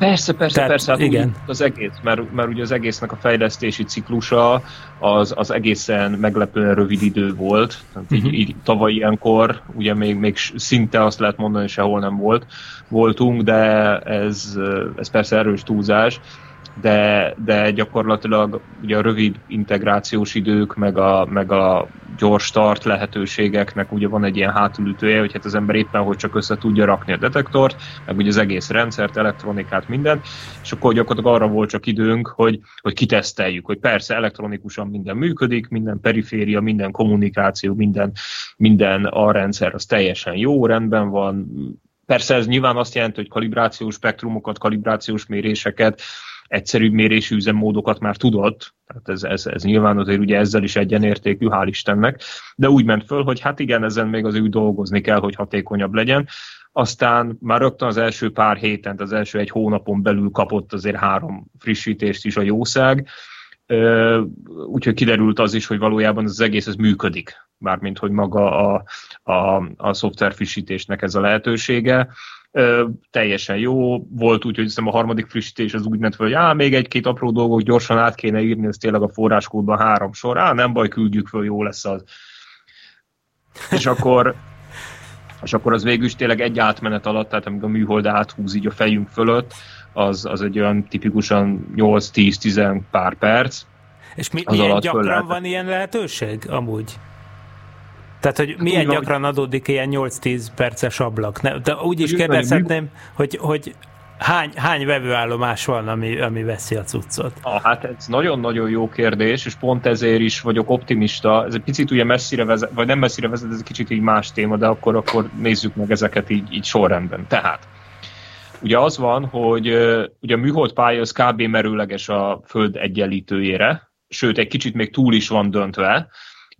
Persze, persze, Tehát, persze, hát igen. az egész, mert, mert ugye az egésznek a fejlesztési ciklusa az, az egészen meglepően rövid idő volt. Tehát uh-huh. így, így tavaly ilyenkor, ugye még, még szinte azt lehet mondani, hogy sehol nem volt, voltunk, de ez, ez persze erős túlzás de, de gyakorlatilag ugye a rövid integrációs idők, meg a, meg a gyors start lehetőségeknek ugye van egy ilyen hátulütője, hogy hát az ember éppen hogy csak össze tudja rakni a detektort, meg ugye az egész rendszert, elektronikát, mindent, és akkor gyakorlatilag arra volt csak időnk, hogy, hogy kiteszteljük, hogy persze elektronikusan minden működik, minden periféria, minden kommunikáció, minden, minden a rendszer az teljesen jó, rendben van, Persze ez nyilván azt jelenti, hogy kalibrációs spektrumokat, kalibrációs méréseket, egyszerűbb mérési üzemmódokat már tudott, tehát ez, ez, ez nyilván azért ugye ezzel is egyenértékű, hál' Istennek, de úgy ment föl, hogy hát igen, ezen még az úgy dolgozni kell, hogy hatékonyabb legyen. Aztán már rögtön az első pár héten, az első egy hónapon belül kapott azért három frissítést is a jószág, úgyhogy kiderült az is, hogy valójában az egész ez működik, mármint hogy maga a, a, a szoftver frissítésnek ez a lehetősége ö, teljesen jó. Volt úgy, hogy hiszem a harmadik frissítés az úgy ment fel, hogy á, még egy-két apró dolgot gyorsan át kéne írni, ez tényleg a forráskódban három sor. Á, nem baj, küldjük föl, jó lesz az. És akkor, és akkor az végül is tényleg egy átmenet alatt, tehát amíg a műhold áthúz így a fejünk fölött, az, az egy olyan tipikusan 8-10-10 pár perc. És mi, milyen gyakran van ilyen lehetőség amúgy? Tehát, hogy hát milyen gyakran van, adódik ilyen 8-10 perces ablak? Ne, de úgy is kérdezhetném, hogy, hogy hány, hány vevőállomás van, ami, ami veszi a cuccot? Ah, hát ez nagyon-nagyon jó kérdés, és pont ezért is vagyok optimista. Ez egy picit ugye messzire vezet, vagy nem messzire vezet, ez egy kicsit így más téma, de akkor, akkor nézzük meg ezeket így, így sorrendben. Tehát, ugye az van, hogy ugye a műhold pálya az kb. merőleges a Föld egyenlítőjére, sőt, egy kicsit még túl is van döntve,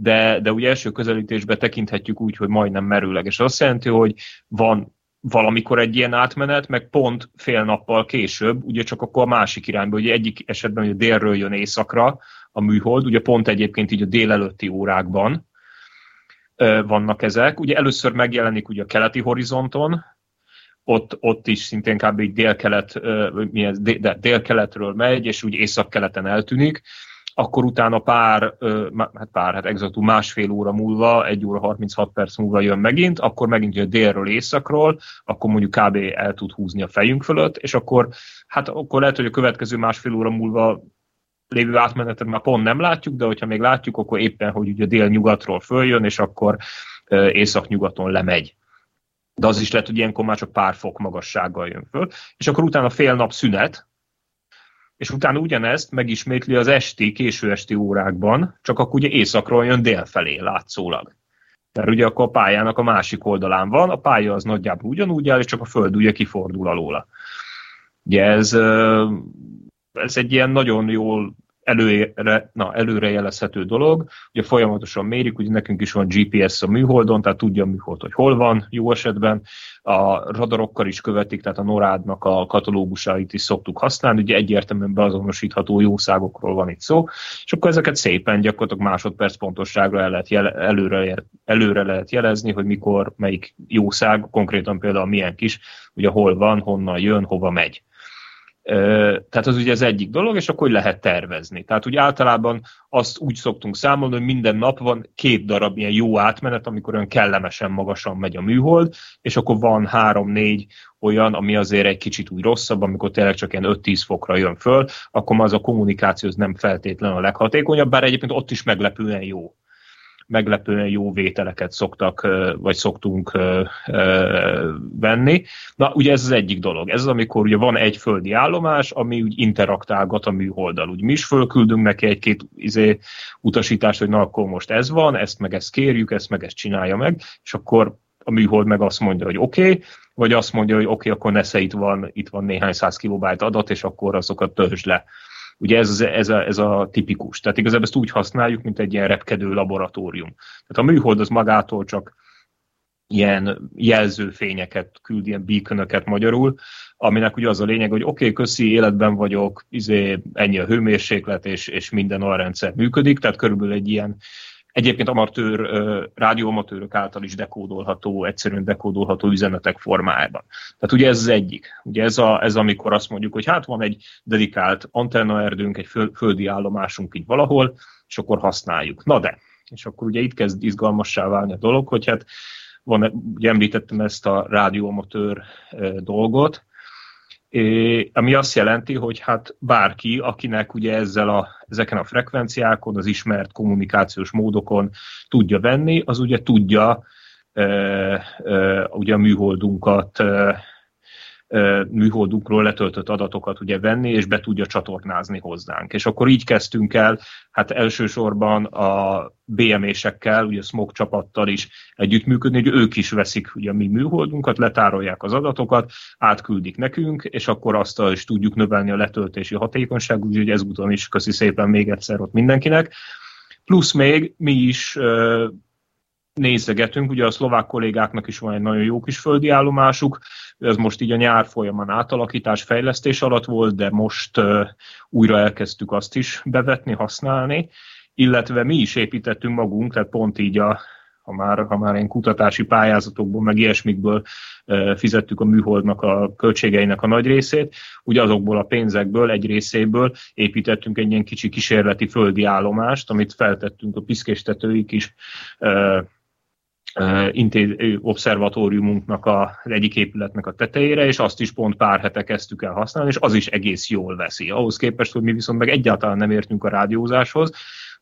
de, de ugye első közelítésben tekinthetjük úgy, hogy majdnem merőleges. Azt jelenti, hogy van valamikor egy ilyen átmenet, meg pont fél nappal később, ugye csak akkor a másik irányba, ugye egyik esetben ugye délről jön északra a műhold, ugye pont egyébként így a délelőtti órákban vannak ezek. Ugye először megjelenik ugye a keleti horizonton, ott, ott is szintén kb. délkelet, mi ez, délkeletről megy, és úgy északkeleten eltűnik akkor utána pár, hát pár, hát exaktú másfél óra múlva, egy óra 36 perc múlva jön megint, akkor megint jön délről, északról, akkor mondjuk kb. el tud húzni a fejünk fölött, és akkor, hát akkor lehet, hogy a következő másfél óra múlva lévő átmenetet már pont nem látjuk, de hogyha még látjuk, akkor éppen, hogy ugye dél-nyugatról följön, és akkor észak-nyugaton lemegy. De az is lehet, hogy ilyenkor már csak pár fok magassággal jön föl. És akkor utána fél nap szünet, és utána ugyanezt megismétli az esti, késő esti órákban, csak akkor ugye északról jön dél felé látszólag. Mert ugye akkor a pályának a másik oldalán van, a pálya az nagyjából ugyanúgy áll, és csak a föld ugye kifordul alóla. Ugye ez, ez egy ilyen nagyon jól előre, na, előrejelezhető dolog. Ugye folyamatosan mérik, ugye nekünk is van GPS a műholdon, tehát tudja a műhold, hogy hol van jó esetben. A radarokkal is követik, tehát a NORAD-nak a katalógusait is szoktuk használni, ugye egyértelműen beazonosítható jószágokról van itt szó, és akkor ezeket szépen gyakorlatilag másodperc pontosságra el lehet jele, előre, előre lehet jelezni, hogy mikor melyik jószág, konkrétan például milyen kis, ugye hol van, honnan jön, hova megy. Tehát az ugye az egyik dolog, és akkor lehet tervezni. Tehát úgy általában azt úgy szoktunk számolni, hogy minden nap van két darab ilyen jó átmenet, amikor olyan kellemesen magasan megy a műhold, és akkor van három-négy olyan, ami azért egy kicsit úgy rosszabb, amikor tényleg csak ilyen 5-10 fokra jön föl, akkor az a kommunikáció nem feltétlenül a leghatékonyabb, bár egyébként ott is meglepően jó meglepően jó vételeket szoktak, vagy szoktunk venni. Na, ugye ez az egyik dolog. Ez az, amikor ugye van egy földi állomás, ami úgy interaktálgat a műholddal. Úgy mi is fölküldünk neki egy-két izé, utasítást, hogy na, akkor most ez van, ezt meg ezt kérjük, ezt meg ezt csinálja meg, és akkor a műhold meg azt mondja, hogy oké, okay, vagy azt mondja, hogy oké, okay, akkor nesze itt van, itt van néhány száz kilobájt adat, és akkor azokat töltsd le Ugye ez, ez, a, ez a tipikus. Tehát igazából ezt úgy használjuk, mint egy ilyen repkedő laboratórium. Tehát a műhold az magától csak ilyen jelzőfényeket küld, ilyen beaconöket magyarul, aminek ugye az a lényeg, hogy oké, okay, köszi, életben vagyok, izé, ennyi a hőmérséklet, és, és minden rendszer működik, tehát körülbelül egy ilyen egyébként amatőr, rádióamatőrök által is dekódolható, egyszerűen dekódolható üzenetek formájában. Tehát ugye ez az egyik. Ugye ez, a, ez amikor azt mondjuk, hogy hát van egy dedikált antennaerdőnk, egy földi állomásunk így valahol, és akkor használjuk. Na de, és akkor ugye itt kezd izgalmassá válni a dolog, hogy hát van, ugye említettem ezt a rádióamatőr dolgot, ami azt jelenti, hogy hát bárki, akinek ugye ezzel a, ezeken a frekvenciákon, az ismert kommunikációs módokon tudja venni, az ugye tudja ugye a műholdunkat műholdunkról letöltött adatokat ugye venni, és be tudja csatornázni hozzánk. És akkor így kezdtünk el, hát elsősorban a BMS-ekkel, ugye a SMOG csapattal is együttműködni, hogy ők is veszik ugye a mi műholdunkat, letárolják az adatokat, átküldik nekünk, és akkor azt is tudjuk növelni a letöltési hatékonyságot, úgyhogy ezúton is köszi szépen még egyszer ott mindenkinek. Plusz még mi is nézegetünk, ugye a szlovák kollégáknak is van egy nagyon jó kis földi állomásuk, ez most így a nyár folyamán átalakítás, fejlesztés alatt volt, de most újra elkezdtük azt is bevetni, használni, illetve mi is építettünk magunk, tehát pont így a, ha már, ha már ilyen kutatási pályázatokból, meg ilyesmikből uh, fizettük a műholdnak a költségeinek a nagy részét, ugye azokból a pénzekből, egy részéből építettünk egy ilyen kicsi kísérleti földi állomást, amit feltettünk a piszkéstetőik is uh, intéz, obszervatóriumunknak az egyik épületnek a tetejére, és azt is pont pár hete kezdtük el használni, és az is egész jól veszi. Ahhoz képest, hogy mi viszont meg egyáltalán nem értünk a rádiózáshoz,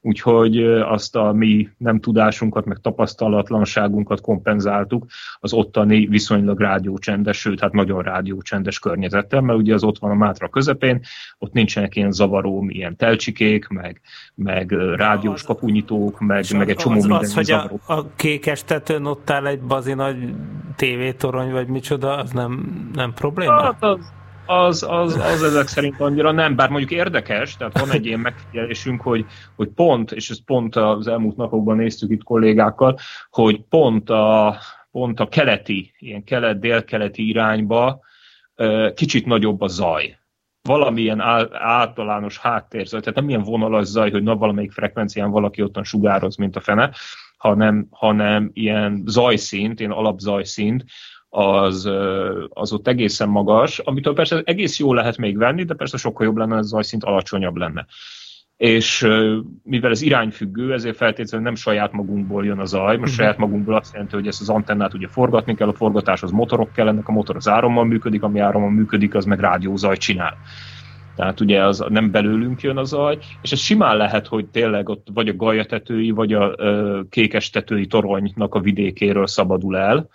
úgyhogy azt a mi nem tudásunkat, meg tapasztalatlanságunkat kompenzáltuk az ottani viszonylag rádiócsendes, sőt, hát nagyon rádiócsendes környezettel, mert ugye az ott van a Mátra közepén, ott nincsenek ilyen zavaró, ilyen telcsikék, meg, meg rádiós kapunyitók, meg, meg egy csomó az, minden az, hogy a, a kékes tetőn ott áll egy bazi nagy tévétorony, vagy micsoda, az nem, nem probléma? Hát az, az, az, az ezek szerint annyira nem, bár mondjuk érdekes, tehát van egy ilyen megfigyelésünk, hogy, hogy pont, és ezt pont az elmúlt napokban néztük itt kollégákkal, hogy pont a, pont a keleti, ilyen kelet-dél-keleti irányba kicsit nagyobb a zaj. Valamilyen általános háttérzaj, tehát nem ilyen vonalas zaj, hogy na valamelyik frekvencián valaki ottan sugároz, mint a fene, hanem, hanem ilyen zajszint, ilyen alapzajszint, az, az ott egészen magas, amitől persze egész jó lehet még venni, de persze sokkal jobb lenne, ez zajszint alacsonyabb lenne. És mivel ez irányfüggő, ezért feltétlenül nem saját magunkból jön a zaj. Most uh-huh. saját magunkból azt jelenti, hogy ezt az antennát ugye forgatni kell, a forgatáshoz motorok kellenek, a motor az árammal működik, ami árammal működik, az meg rádiózaj csinál. Tehát ugye az nem belőlünk jön a zaj, és ez simán lehet, hogy tényleg ott vagy a galjatetői, vagy a ö, kékestetői toronynak a vidékéről szabadul el,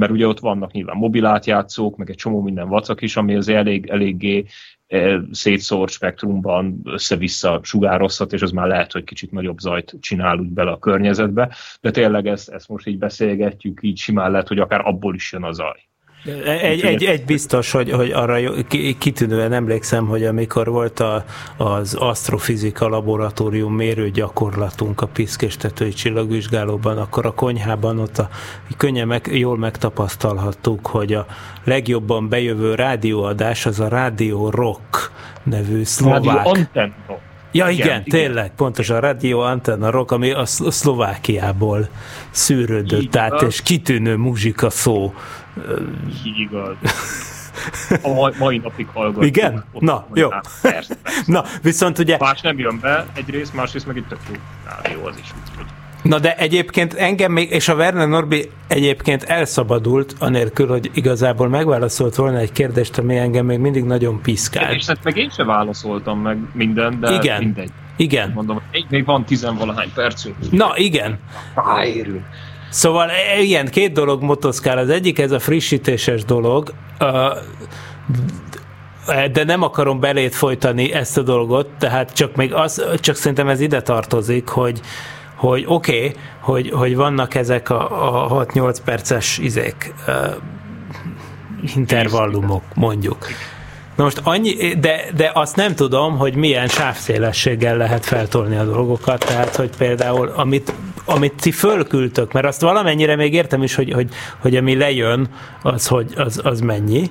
mert ugye ott vannak nyilván mobilátjátszók, meg egy csomó minden vacak is, ami az elég, eléggé e, szétszórt spektrumban össze-vissza sugározhat, és az már lehet, hogy kicsit nagyobb zajt csinál úgy bele a környezetbe, de tényleg ezt, ezt most így beszélgetjük, így simán lehet, hogy akár abból is jön a zaj. Egy, egy, egy biztos, hogy, hogy arra kitűnően emlékszem, hogy amikor volt a, az asztrofizika laboratórium mérő gyakorlatunk a piszkéstetői csillagvizsgálóban, akkor a konyhában ott a, könnyen meg, jól megtapasztalhattuk, hogy a legjobban bejövő rádióadás az a Rádió Rock nevű szlovák. Rádió Antenna. Ja, igen, igen, tényleg, igen. pontosan a Radio Antenna Rock, ami a Szlovákiából szűrődött át, és kitűnő muzsika szó Igaz. A mai, napig hallgatunk. Igen? Na, jó. Persze, persze. Na, viszont ugye... Más nem jön be, egyrészt, másrészt meg egy tök jó jó az is. Na de egyébként engem még, és a Werner Norbi egyébként elszabadult, anélkül, hogy igazából megválaszolt volna egy kérdést, ami engem még mindig nagyon piszkál. És hát meg én sem válaszoltam meg minden, de igen. mindegy. Igen. Mondom, még van tizenvalahány percünk. Na, igen. Ráérünk. Szóval e, ilyen két dolog motoszkál. Az egyik ez a frissítéses dolog, de nem akarom belét folytani ezt a dolgot, tehát csak még az, csak szerintem ez ide tartozik, hogy hogy oké, okay, hogy, hogy vannak ezek a, a 6-8 perces izék, intervallumok, mondjuk. Na most annyi, de, de azt nem tudom, hogy milyen sávszélességgel lehet feltolni a dolgokat, tehát hogy például amit, amit ti fölküldtök, mert azt valamennyire még értem is, hogy, hogy, hogy ami lejön, az, hogy az, az mennyi,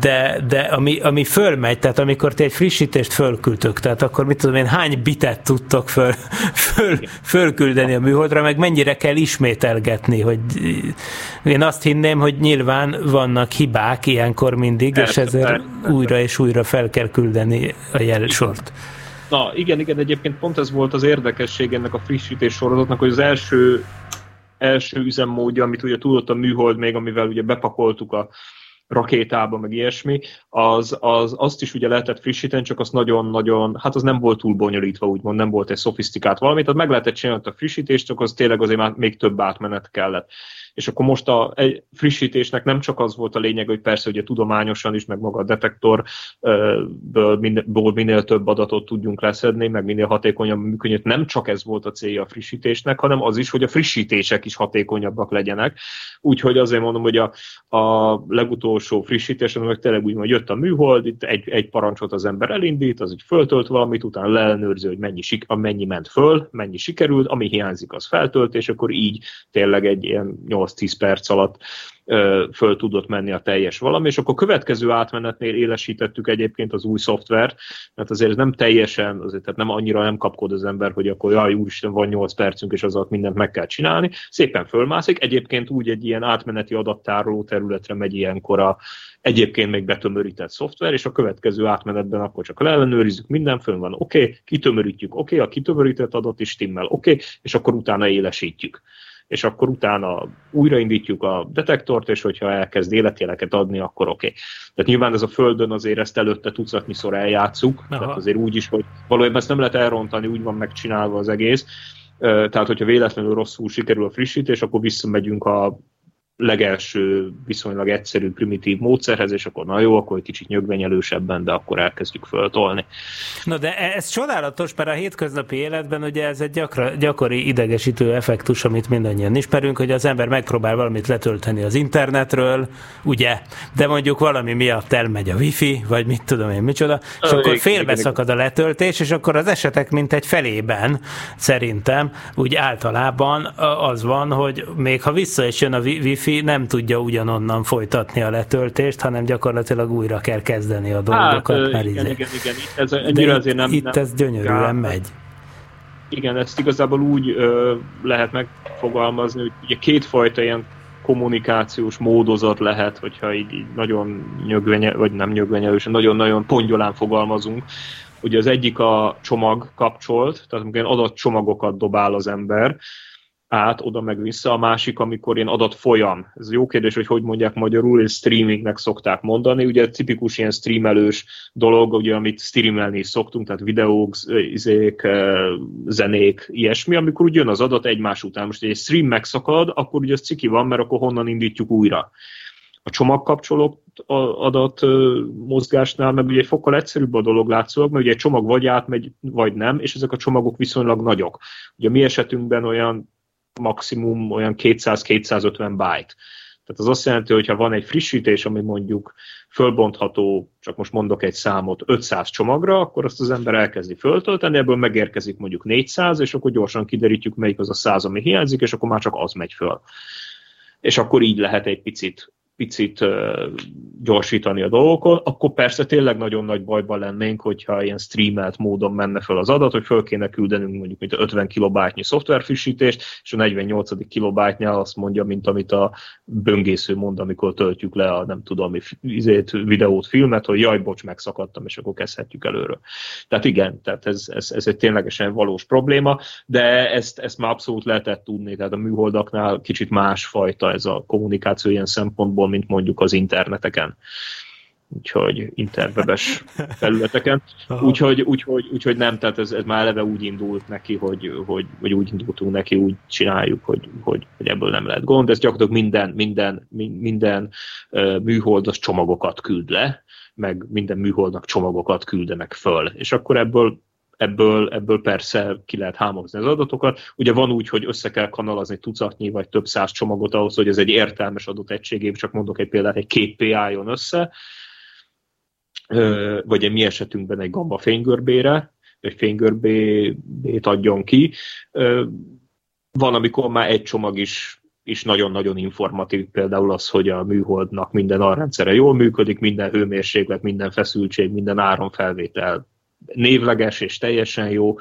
de, de ami, ami fölmegy, tehát amikor ti egy frissítést fölküldtök, tehát akkor mit tudom én, hány bitet tudtok föl, föl, fölküldeni a műholdra, meg mennyire kell ismételgetni, hogy én azt hinném, hogy nyilván vannak hibák ilyenkor mindig, és ezért újra és újra fel kell küldeni a jelsort. Na igen, igen, egyébként pont ez volt az érdekesség ennek a frissítés sorozatnak, hogy az első első üzemmódja, amit ugye tudott a műhold még, amivel ugye bepakoltuk a rakétába, meg ilyesmi, az, az, azt is ugye lehetett frissíteni, csak az nagyon-nagyon, hát az nem volt túl bonyolítva, úgymond nem volt egy szofisztikált valami, tehát meg lehetett csinálni a frissítést, csak az tényleg azért már még több átmenet kellett és akkor most a egy frissítésnek nem csak az volt a lényeg, hogy persze ugye tudományosan is, meg maga a detektorből minél, minél több adatot tudjunk leszedni, meg minél hatékonyabb működjön. Nem csak ez volt a célja a frissítésnek, hanem az is, hogy a frissítések is hatékonyabbak legyenek. Úgyhogy azért mondom, hogy a, a legutolsó frissítésen, meg tényleg úgy, hogy jött a műhold, itt egy, egy parancsot az ember elindít, az így föltölt valamit, utána leellenőrzi, hogy mennyi, mennyi ment föl, mennyi sikerült, ami hiányzik, az feltölt, és akkor így tényleg egy ilyen 8-10 perc alatt föl tudott menni a teljes valami, és akkor következő átmenetnél élesítettük egyébként az új szoftvert, mert azért nem teljesen, azért tehát nem annyira nem kapkod az ember, hogy akkor jaj, úristen, van 8 percünk, és az alatt mindent meg kell csinálni. Szépen fölmászik, egyébként úgy egy ilyen átmeneti adattároló területre megy ilyenkor a egyébként még betömörített szoftver, és a következő átmenetben akkor csak leellenőrizzük, minden fönn van, oké, okay, kitömörítjük, oké, okay, a kitömörített adat is stimmel, oké, okay, és akkor utána élesítjük és akkor utána újraindítjuk a detektort, és hogyha elkezd életjeleket adni, akkor oké. Okay. Tehát nyilván ez a Földön azért ezt előtte tucatnyiszor eljátszuk, Aha. tehát azért úgy is, hogy valójában ezt nem lehet elrontani, úgy van megcsinálva az egész, tehát, hogyha véletlenül rosszul sikerül a frissítés, akkor visszamegyünk a legelső viszonylag egyszerű, primitív módszerhez, és akkor na jó, akkor egy kicsit nyögvenyelősebben, de akkor elkezdjük föltolni. Na de e- ez csodálatos, mert a hétköznapi életben ugye ez egy gyakra, gyakori idegesítő effektus, amit mindannyian ismerünk, hogy az ember megpróbál valamit letölteni az internetről, ugye, de mondjuk valami miatt elmegy a wifi, vagy mit tudom én micsoda, és a, akkor félbeszakad a letöltés, és akkor az esetek mint egy felében szerintem úgy általában az van, hogy még ha vissza is jön a wifi, wifi nem tudja ugyanonnan folytatni a letöltést, hanem gyakorlatilag újra kell kezdeni a dolgokat. Hát, mert igen, izé. igen, igen, Itt ez, ennyire azért nem, itt nem, ez gyönyörűen gál. megy. Igen, ezt igazából úgy ö, lehet megfogalmazni, hogy ugye kétfajta ilyen kommunikációs módozat lehet, hogyha így, így nagyon nyögvenye, vagy nem nyögvenyelősen, nagyon-nagyon pongyolán fogalmazunk. Ugye az egyik a csomag kapcsolt, tehát amikor adat csomagokat dobál az ember, át, oda meg vissza, a másik, amikor ilyen adat folyam. Ez jó kérdés, hogy hogy mondják magyarul, és streamingnek szokták mondani. Ugye tipikus ilyen streamelős dolog, ugye, amit streamelni szoktunk, tehát videók, izék, zenék, ilyesmi, amikor úgy jön az adat egymás után. Most egy stream megszakad, akkor ugye az ciki van, mert akkor honnan indítjuk újra. A csomagkapcsolók adat mozgásnál meg ugye fokkal egyszerűbb a dolog látszólag, mert ugye egy csomag vagy átmegy, vagy nem, és ezek a csomagok viszonylag nagyok. Ugye mi esetünkben olyan maximum olyan 200-250 byte. Tehát az azt jelenti, hogy ha van egy frissítés, ami mondjuk fölbontható, csak most mondok egy számot, 500 csomagra, akkor azt az ember elkezdi föltölteni, ebből megérkezik mondjuk 400, és akkor gyorsan kiderítjük, melyik az a 100, ami hiányzik, és akkor már csak az megy föl. És akkor így lehet egy picit picit gyorsítani a dolgokon, akkor persze tényleg nagyon nagy bajban lennénk, hogyha ilyen streamelt módon menne fel az adat, hogy föl kéne küldenünk mondjuk mint 50 kilobájtnyi szoftverfrissítést, és a 48. kilobájtnál azt mondja, mint amit a böngésző mond, amikor töltjük le a nem tudom, izét, videót, filmet, hogy jaj, bocs, megszakadtam, és akkor kezdhetjük előről. Tehát igen, tehát ez, ez, ez egy ténylegesen valós probléma, de ezt, ezt már abszolút lehetett tudni, tehát a műholdaknál kicsit másfajta ez a kommunikáció ilyen szempontból, szempontból, mint mondjuk az interneteken úgyhogy interwebes felületeken. Úgyhogy, úgyhogy, úgyhogy nem, tehát ez, ez már eleve úgy indult neki, hogy, hogy, hogy úgy indultunk neki, úgy csináljuk, hogy, hogy, hogy ebből nem lehet gond. Ez gyakorlatilag minden, minden, minden uh, műholdas csomagokat küld le, meg minden műholdnak csomagokat küldenek föl. És akkor ebből ebből, ebből persze ki lehet hámozni az adatokat. Ugye van úgy, hogy össze kell kanalazni tucatnyi vagy több száz csomagot ahhoz, hogy ez egy értelmes adott egységé, csak mondok egy példát, egy két PA jön össze, vagy egy mi esetünkben egy gamma fénygörbére, egy fénygörbét adjon ki. Van, amikor már egy csomag is is nagyon-nagyon informatív, például az, hogy a műholdnak minden arrendszere jól működik, minden hőmérséklet, minden feszültség, minden áramfelvétel névleges és teljesen jó,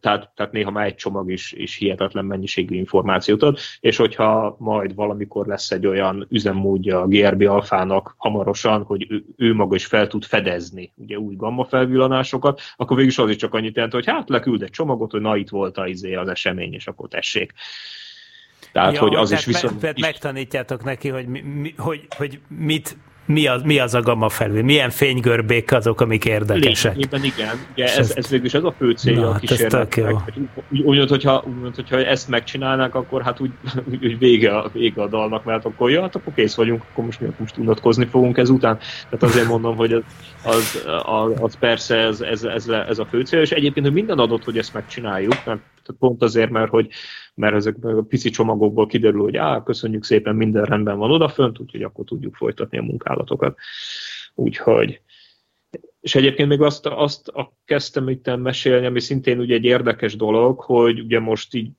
tehát, tehát néha már egy csomag is, is hihetetlen mennyiségű információt ad, és hogyha majd valamikor lesz egy olyan üzemmódja a GRB alfának hamarosan, hogy ő, ő maga is fel tud fedezni ugye új gamma felvillanásokat, akkor végül is az is csak annyit jelent, hogy hát leküld egy csomagot, hogy na itt volt az, izé, az esemény, és akkor tessék. Tehát, ja, hogy az is viszont... Me, is... Megtanítjátok neki, hogy, mi, hogy, hogy mit, mi az, mi az a gamma felül, milyen fénygörbék azok, amik érdekesek. Lényegében igen, ugye ez, ez, ez végül ez a fő célja Na, a hát kísérletnek. Úgy, úgy, hogyha, úgy, hogyha ezt megcsinálnák, akkor hát úgy, úgy, úgy vége, a, vége a dalnak, mert akkor ja, hát akkor kész vagyunk, akkor most, most unatkozni fogunk ezután. Tehát azért mondom, hogy az, az, az, az persze ez, ez, ez, ez a fő cél, és egyébként, hogy minden adott, hogy ezt megcsináljuk, mert pont azért, mert hogy mert ezek a pici csomagokból kiderül, hogy á, köszönjük szépen, minden rendben van odafönt, úgyhogy akkor tudjuk folytatni a munkálatokat. Úgyhogy és egyébként még azt, azt kezdtem itt mesélni, ami szintén ugye egy érdekes dolog, hogy ugye most így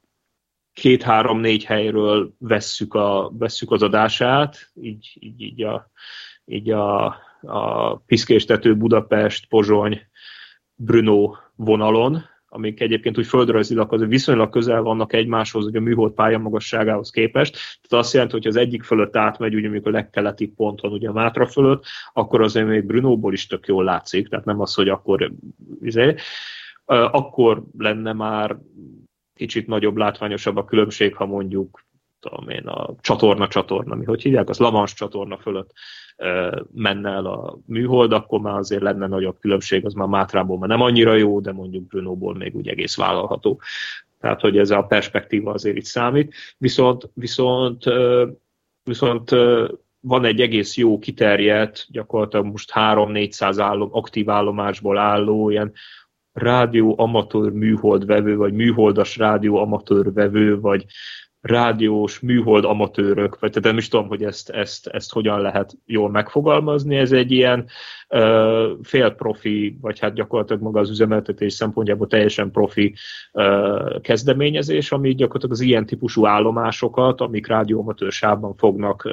két-három-négy helyről vesszük, a, vesszük az adását, így, így, így a, így a, a Piszkéstető Budapest, Pozsony, Brno vonalon, amik egyébként úgy földrajzilag azért viszonylag közel vannak egymáshoz, hogy a műhold pálya magasságához képest. Tehát azt jelenti, hogy az egyik fölött átmegy, ugye amikor a legkeleti ponton, ugye a Mátra fölött, akkor azért még Brunóból is tök jól látszik, tehát nem az, hogy akkor izé, akkor lenne már kicsit nagyobb, látványosabb a különbség, ha mondjuk tudom én, a csatorna-csatorna, mi hogy hívják, az Lavans csatorna fölött menne el a műhold, akkor már azért lenne nagyobb különbség, az már Mátrából már nem annyira jó, de mondjuk Brunóból még úgy egész vállalható. Tehát, hogy ez a perspektíva azért itt számít. Viszont, viszont, viszont van egy egész jó kiterjedt, gyakorlatilag most 3-400 állom, aktív állomásból álló ilyen rádió amatőr műhold vevő, vagy műholdas rádió amatőr vevő, vagy rádiós, műhold amatőrök, vagy tehát nem is tudom, hogy ezt, ezt, ezt hogyan lehet jól megfogalmazni. Ez egy ilyen félprofi, vagy hát gyakorlatilag maga az üzemeltetés szempontjából teljesen profi kezdeményezés, ami gyakorlatilag az ilyen típusú állomásokat, amik rádióamatőr sávban fognak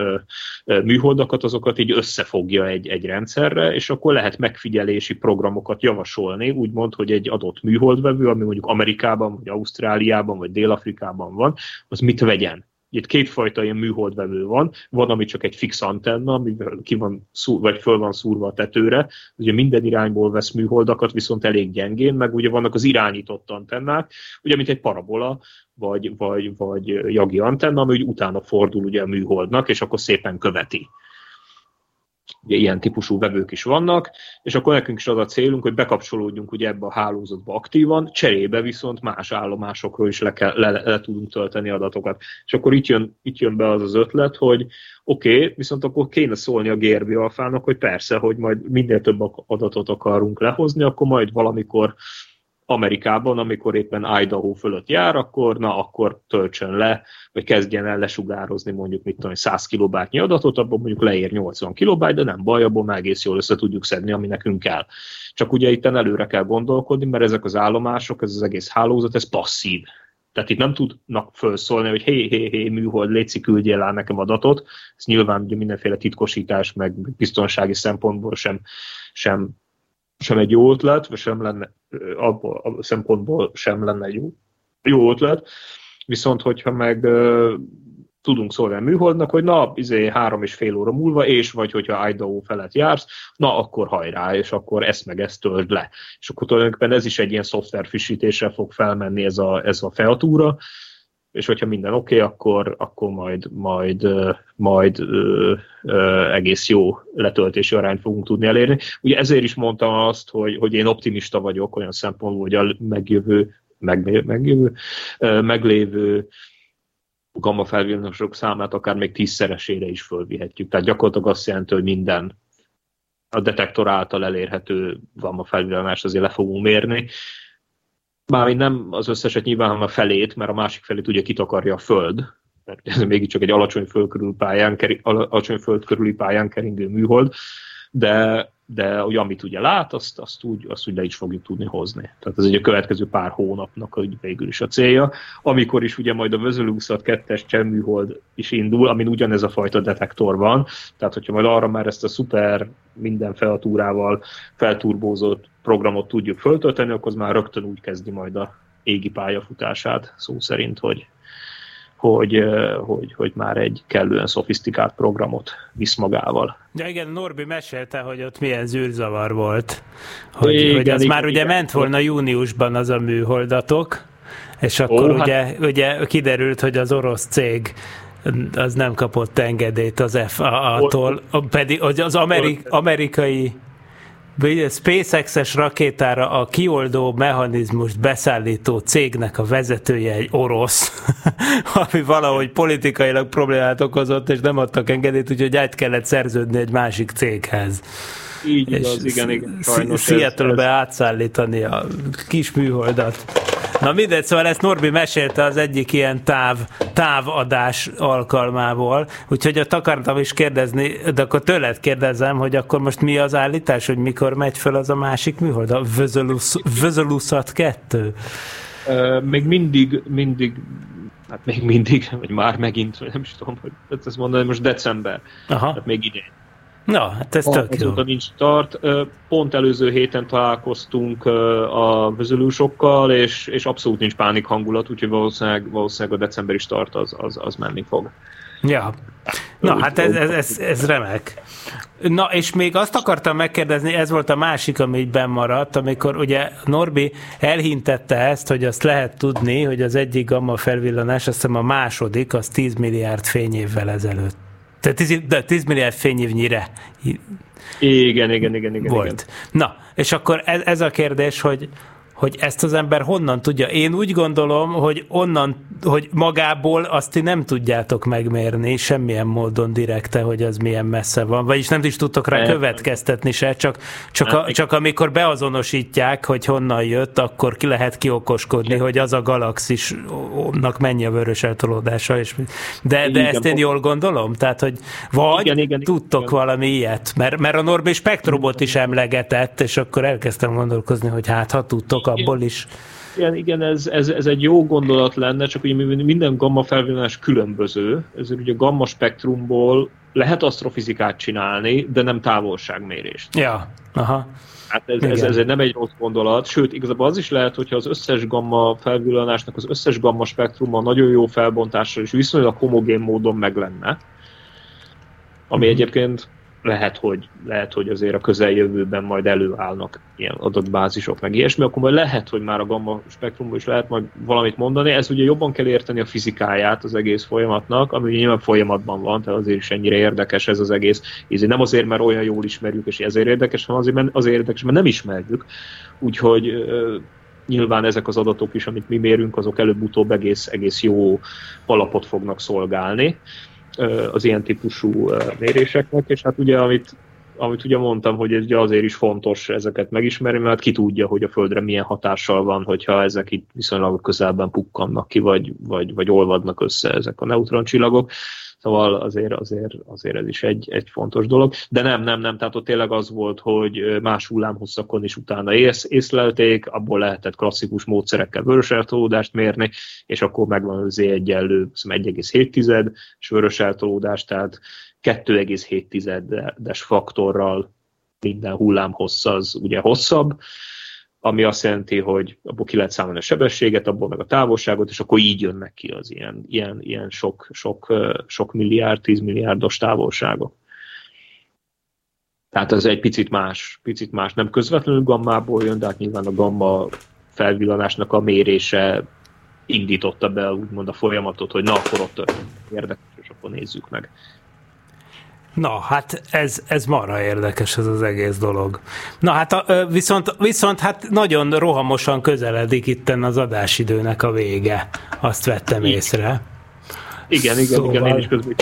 műholdakat, azokat így összefogja egy, egy rendszerre, és akkor lehet megfigyelési programokat javasolni, úgymond, hogy egy adott műholdvevő, ami mondjuk Amerikában, vagy Ausztráliában, vagy Dél-Afrikában van, az mit vegyen. Itt kétfajta ilyen műholdvevő van, van, ami csak egy fix antenna, ami ki van szúr, vagy föl van szúrva a tetőre, ugye minden irányból vesz műholdakat, viszont elég gyengén, meg ugye vannak az irányított antennák, ugye mint egy parabola, vagy, vagy, vagy jagi antenna, ami utána fordul ugye a műholdnak, és akkor szépen követi ugye ilyen típusú vevők is vannak, és akkor nekünk is az a célunk, hogy bekapcsolódjunk ugye ebbe a hálózatba aktívan, cserébe viszont más állomásokról is le, kell, le, le tudunk tölteni adatokat. És akkor itt jön, itt jön be az az ötlet, hogy oké, okay, viszont akkor kéne szólni a GRB alfának, hogy persze, hogy majd minél több adatot akarunk lehozni, akkor majd valamikor Amerikában, amikor éppen Idaho fölött jár, akkor na, akkor töltsön le, vagy kezdjen el lesugározni mondjuk, mit tudom, 100 kilobátnyi adatot, abban mondjuk leér 80 kilobájt, de nem baj, abból már egész jól össze tudjuk szedni, ami nekünk kell. Csak ugye itt előre kell gondolkodni, mert ezek az állomások, ez az egész hálózat, ez passzív. Tehát itt nem tudnak felszólni, hogy hé, hé, hé, műhold, létszik, küldjél el nekem adatot. Ez nyilván ugye mindenféle titkosítás, meg biztonsági szempontból sem, sem sem egy jó ötlet, vagy sem lenne, abból a szempontból sem lenne jó, jó ötlet. Viszont, hogyha meg tudunk szólni a műholdnak, hogy na, izé három és fél óra múlva, és vagy hogyha Idaho felett jársz, na akkor hajrá, és akkor ezt meg ezt töld le. És akkor tulajdonképpen ez is egy ilyen szoftver frissítésre fog felmenni ez a, ez a featúra, és hogyha minden oké, okay, akkor, akkor majd, majd, majd ö, ö, egész jó letöltési arányt fogunk tudni elérni. Ugye ezért is mondtam azt, hogy, hogy én optimista vagyok olyan szempontból, hogy a megjövő, meg, megjövő, ö, meglévő gamma felvillanások számát akár még tízszeresére is fölvihetjük. Tehát gyakorlatilag azt jelenti, hogy minden a detektor által elérhető gamma felvillanás azért le fogunk mérni, Mármint nem az összeset nyilván, hanem a felét, mert a másik felét ugye kitakarja a Föld, mert ez mégiscsak egy alacsony föld, körül pályán, alacsony föld körüli pályán keringő műhold, de, de hogy amit ugye lát, azt, azt, úgy, azt úgy le is fogjuk tudni hozni. Tehát ez egy a következő pár hónapnak hogy végül is a célja, amikor is ugye majd a Vözölúszat 2-es csemműhold is indul, amin ugyanez a fajta detektor van, tehát hogyha majd arra már ezt a szuper minden felatúrával felturbózott programot tudjuk föltölteni, akkor az már rögtön úgy kezdi majd a égi pályafutását, szó szerint, hogy hogy, hogy, hogy már egy kellően szofisztikált programot visz magával. Ja igen, Norbi mesélte, hogy ott milyen zűrzavar volt. Hogy, igen, hogy az igen, már igen, ugye ment volna júniusban az a műholdatok, és akkor Ó, hát- ugye, hát... ugye kiderült, hogy az orosz cég az nem kapott engedélyt az FAA-tól, pedig az amerik, amerikai SpaceX-es rakétára a kioldó mechanizmust beszállító cégnek a vezetője egy orosz, ami valahogy politikailag problémát okozott, és nem adtak engedélyt, úgyhogy át kellett szerződni egy másik céghez. Így igaz, igen, igen. Seattle-be átszállítani a kis műholdat. Na mindegy, szóval ezt Norbi mesélte az egyik ilyen táv, távadás alkalmából, úgyhogy ott akartam is kérdezni, de akkor tőled kérdezem, hogy akkor most mi az állítás, hogy mikor megy föl az a másik műhold, a Vözöluszat 2? Uh, még mindig, mindig hát még mindig, vagy már megint, nem is tudom, hogy ezt mondani, most december, Aha. tehát még idén. Na, hát ez tök jó. nincs tart. Pont előző héten találkoztunk a vezülősokkal, és, és abszolút nincs pánik hangulat, úgyhogy valószínűleg, valószínűleg a decemberi start az, az, az menni fog. Ja. Na, hát ez, ez, ez, ez remek. Na, és még azt akartam megkérdezni, ez volt a másik, ami így maradt, amikor ugye Norbi elhintette ezt, hogy azt lehet tudni, hogy az egyik gamma felvillanás, azt hiszem a második, az 10 milliárd fényévvel ezelőtt tehát 10, de 10 milliárd fényévnyire igen, igen, igen, igen. Volt. Igen. Na, és akkor ez, ez a kérdés, hogy hogy ezt az ember honnan tudja. Én úgy gondolom, hogy onnan, hogy magából azt ti nem tudjátok megmérni semmilyen módon direkte, hogy az milyen messze van, vagyis nem is tudtok rá következtetni se, csak, csak, a, csak amikor beazonosítják, hogy honnan jött, akkor ki lehet kiokoskodni, hogy az a galaxisnak mennyi a vörös eltolódása. És, de, de ezt én jól gondolom? Tehát, hogy vagy igen, igen, tudtok igen. valami ilyet, mert, mert a Norbi spektrumot is emlegetett, és akkor elkezdtem gondolkozni, hogy hát ha tudtok abból is. Igen, igen ez, ez, ez egy jó gondolat lenne, csak ugye minden gamma felvillanás különböző, ezért ugye a gamma spektrumból lehet asztrofizikát csinálni, de nem távolságmérést. Ja, aha. Hát ez, ez, ez nem egy rossz gondolat, sőt, igazából az is lehet, hogyha az összes gamma felvillanásnak az összes gamma spektruma nagyon jó felbontással és viszonylag homogén módon meg lenne, ami mm-hmm. egyébként lehet, hogy, lehet, hogy azért a közeljövőben majd előállnak ilyen adatbázisok, meg ilyesmi, akkor majd lehet, hogy már a gamma spektrumban is lehet majd valamit mondani. Ez ugye jobban kell érteni a fizikáját az egész folyamatnak, ami nyilván folyamatban van, tehát azért is ennyire érdekes ez az egész. Ez nem azért, mert olyan jól ismerjük, és ezért érdekes, hanem azért, mert azért érdekes, mert nem ismerjük. Úgyhogy nyilván ezek az adatok is, amit mi mérünk, azok előbb-utóbb egész, egész jó alapot fognak szolgálni az ilyen típusú méréseknek, és hát ugye amit, amit ugye mondtam, hogy ez ugye azért is fontos ezeket megismerni, mert ki tudja, hogy a Földre milyen hatással van, hogyha ezek itt viszonylag közelben pukkannak ki, vagy, vagy, vagy olvadnak össze ezek a neutroncsillagok. Szóval azért, azért, azért ez is egy, egy fontos dolog. De nem, nem, nem, tehát ott tényleg az volt, hogy más hullámhosszakon is utána ész, észlelték, abból lehetett klasszikus módszerekkel vörös eltolódást mérni, és akkor megvan az egyenlő 1,7 és vörös eltolódás, tehát 2,7-es faktorral minden hullámhossz az ugye hosszabb, ami azt jelenti, hogy abból ki lehet számolni a sebességet, abból meg a távolságot, és akkor így jönnek ki az ilyen, ilyen, ilyen sok, sok, sok milliárd, tíz milliárdos távolságok. Tehát ez egy picit más, picit más, nem közvetlenül gammából jön, de hát nyilván a gamma felvillanásnak a mérése indította be úgymond a folyamatot, hogy na, akkor ott érdekes, és akkor nézzük meg. Na, hát ez, ez marha érdekes ez az egész dolog. Na hát viszont, viszont hát nagyon rohamosan közeledik itten az adásidőnek a vége. Azt vettem Igen. észre. Igen, igen, szóval... igen, én is közben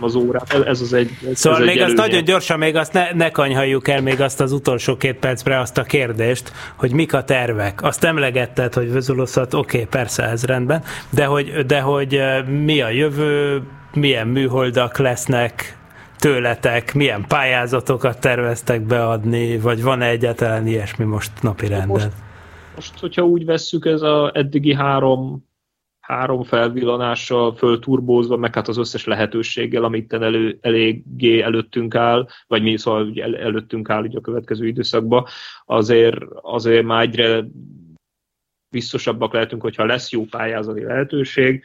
az órát. Ez az egy. Ez szóval ez még egy azt nagyon gyorsan, még azt ne, ne kanyhaljuk el még azt az utolsó két percre azt a kérdést, hogy mik a tervek. Azt emlegetted, hogy Vezuluszat, oké, okay, persze, ez rendben, de hogy, de hogy mi a jövő, milyen műholdak lesznek, tőletek, milyen pályázatokat terveztek beadni, vagy van-e egyáltalán ilyesmi most napi renden? Most, most, hogyha úgy vesszük, ez a eddigi három három felvillanással fölturbózva, meg hát az összes lehetőséggel, amit elő, eléggé előttünk áll, vagy mi szóval el, előttünk áll így a következő időszakban, azért, azért már egyre biztosabbak lehetünk, hogyha lesz jó pályázati lehetőség,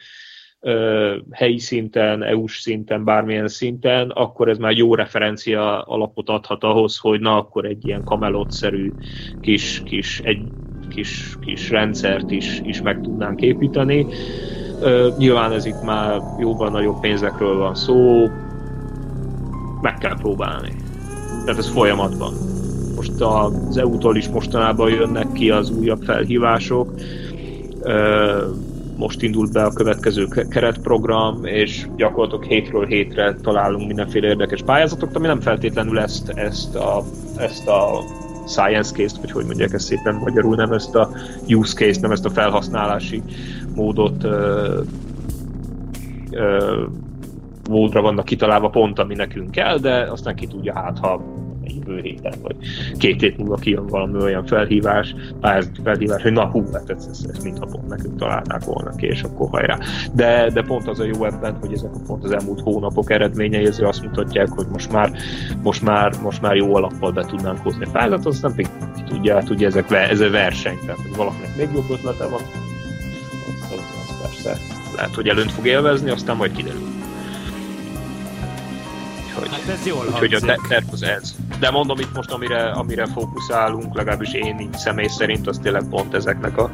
helyi szinten, EU-s szinten, bármilyen szinten, akkor ez már jó referencia alapot adhat ahhoz, hogy na akkor egy ilyen kamelotszerű kis, kis egy kis, kis rendszert is, is meg tudnánk építeni. Nyilván ez itt már jóval nagyobb pénzekről van szó, meg kell próbálni. Tehát ez folyamatban. Most az EU-tól is mostanában jönnek ki az újabb felhívások, most indult be a következő keretprogram, és gyakorlatilag hétről hétre találunk mindenféle érdekes pályázatokat, ami nem feltétlenül ezt, ezt, a, ezt a science case-t, vagy hogy mondják ezt szépen magyarul, nem ezt a use case, nem ezt a felhasználási módot ö, ö, módra vannak kitalálva pont, ami nekünk kell, de aztán ki tudja, hát ha jövő héten, vagy két hét múlva kijön valami olyan felhívás, pályázati felhívás, hogy na hú, hát ezt, ezt, ezt mintha pont nekünk találnák volna ki, és akkor hajrá. De, de pont az a jó ebben, hogy ezek a pont az elmúlt hónapok eredményei azért azt mutatják, hogy most már, most már, most már jó alappal be tudnánk hozni a pályázatot, aztán pedig ki tudja, hát ugye ezek, ez a verseny, tehát hogy valakinek még jobb ötlete van, az, az, az persze lehet, hogy előnt fog élvezni, aztán majd kiderül. Úgyhogy, hát ez jól úgyhogy a terv az ez. De mondom itt most, amire, amire fókuszálunk, legalábbis én így személy szerint, az tényleg pont ezeknek a,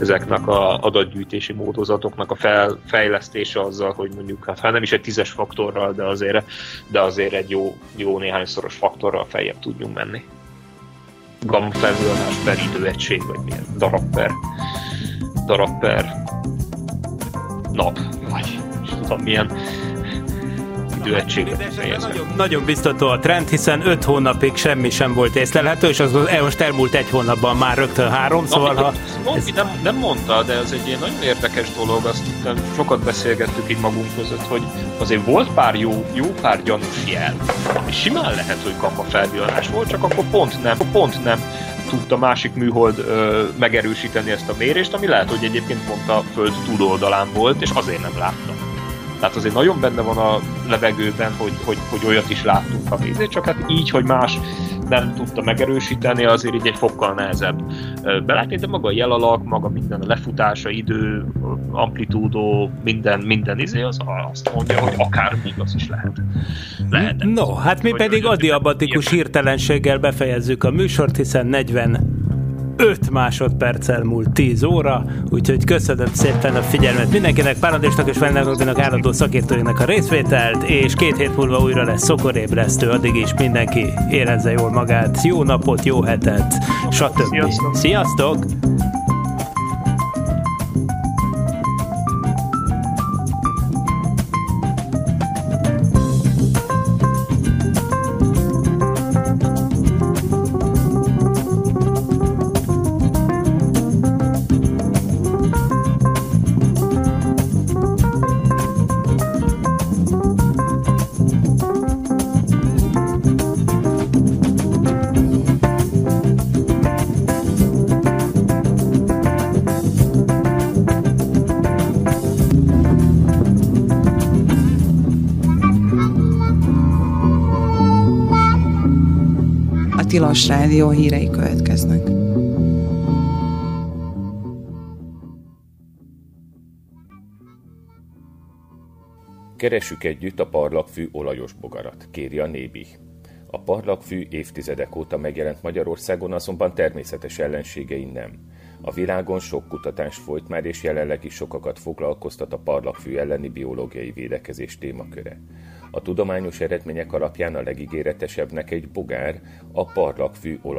ezeknek a adatgyűjtési módozatoknak a fel, fejlesztése azzal, hogy mondjuk, hát, hát nem is egy tízes faktorral, de azért, de azért egy jó, jó néhányszoros faktorral feljebb tudjunk menni. Gamma felvillanás per időegység, vagy milyen darab per, darab per nap, vagy tudom milyen időegységet Nagyon, nagyon biztató a trend, hiszen 5 hónapig semmi sem volt észlelhető, és az most elmúlt egy hónapban már rögtön három, szóval ha... Ez... Nem, nem mondta, de ez egy ilyen nagyon érdekes dolog, azt sokat beszélgettük itt magunk között, hogy azért volt pár jó, jó pár gyanús jel, ami simán lehet, hogy gamma felvillanás volt, csak akkor pont nem, pont nem tudta másik műhold ö, megerősíteni ezt a mérést, ami lehet, hogy egyébként pont a Föld túloldalán volt, és azért nem láttam. Tehát azért nagyon benne van a levegőben, hogy, hogy, hogy olyat is láttunk a vízét, csak hát így, hogy más nem tudta megerősíteni, azért így egy fokkal nehezebb belátni, de maga a jelalak, maga minden a lefutása, idő, amplitúdó, minden, minden izé, az azt mondja, hogy akár igaz is lehet. lehet no, hát mi pedig adiabatikus hirtelenséggel befejezzük a műsort, hiszen 40 5 másodperccel múlt 10 óra, úgyhogy köszönöm szépen a figyelmet mindenkinek, Páradésnak és Vennerobinak állandó szakértőinek a részvételt, és két hét múlva újra lesz szokorébresztő, addig is mindenki érezze jól magát, jó napot, jó hetet, stb. Sziasztok! Sziasztok! Tilos Rádió hírei következnek. Keresük együtt a parlagfű olajos bogarat, kéri a Nébi. A parlagfű évtizedek óta megjelent Magyarországon, azonban természetes ellenségei nem. A világon sok kutatás folyt már, és jelenleg is sokakat foglalkoztat a parlagfű elleni biológiai védekezés témaköre. A tudományos eredmények alapján a legígéretesebbnek egy bogár, a parlagfű olaj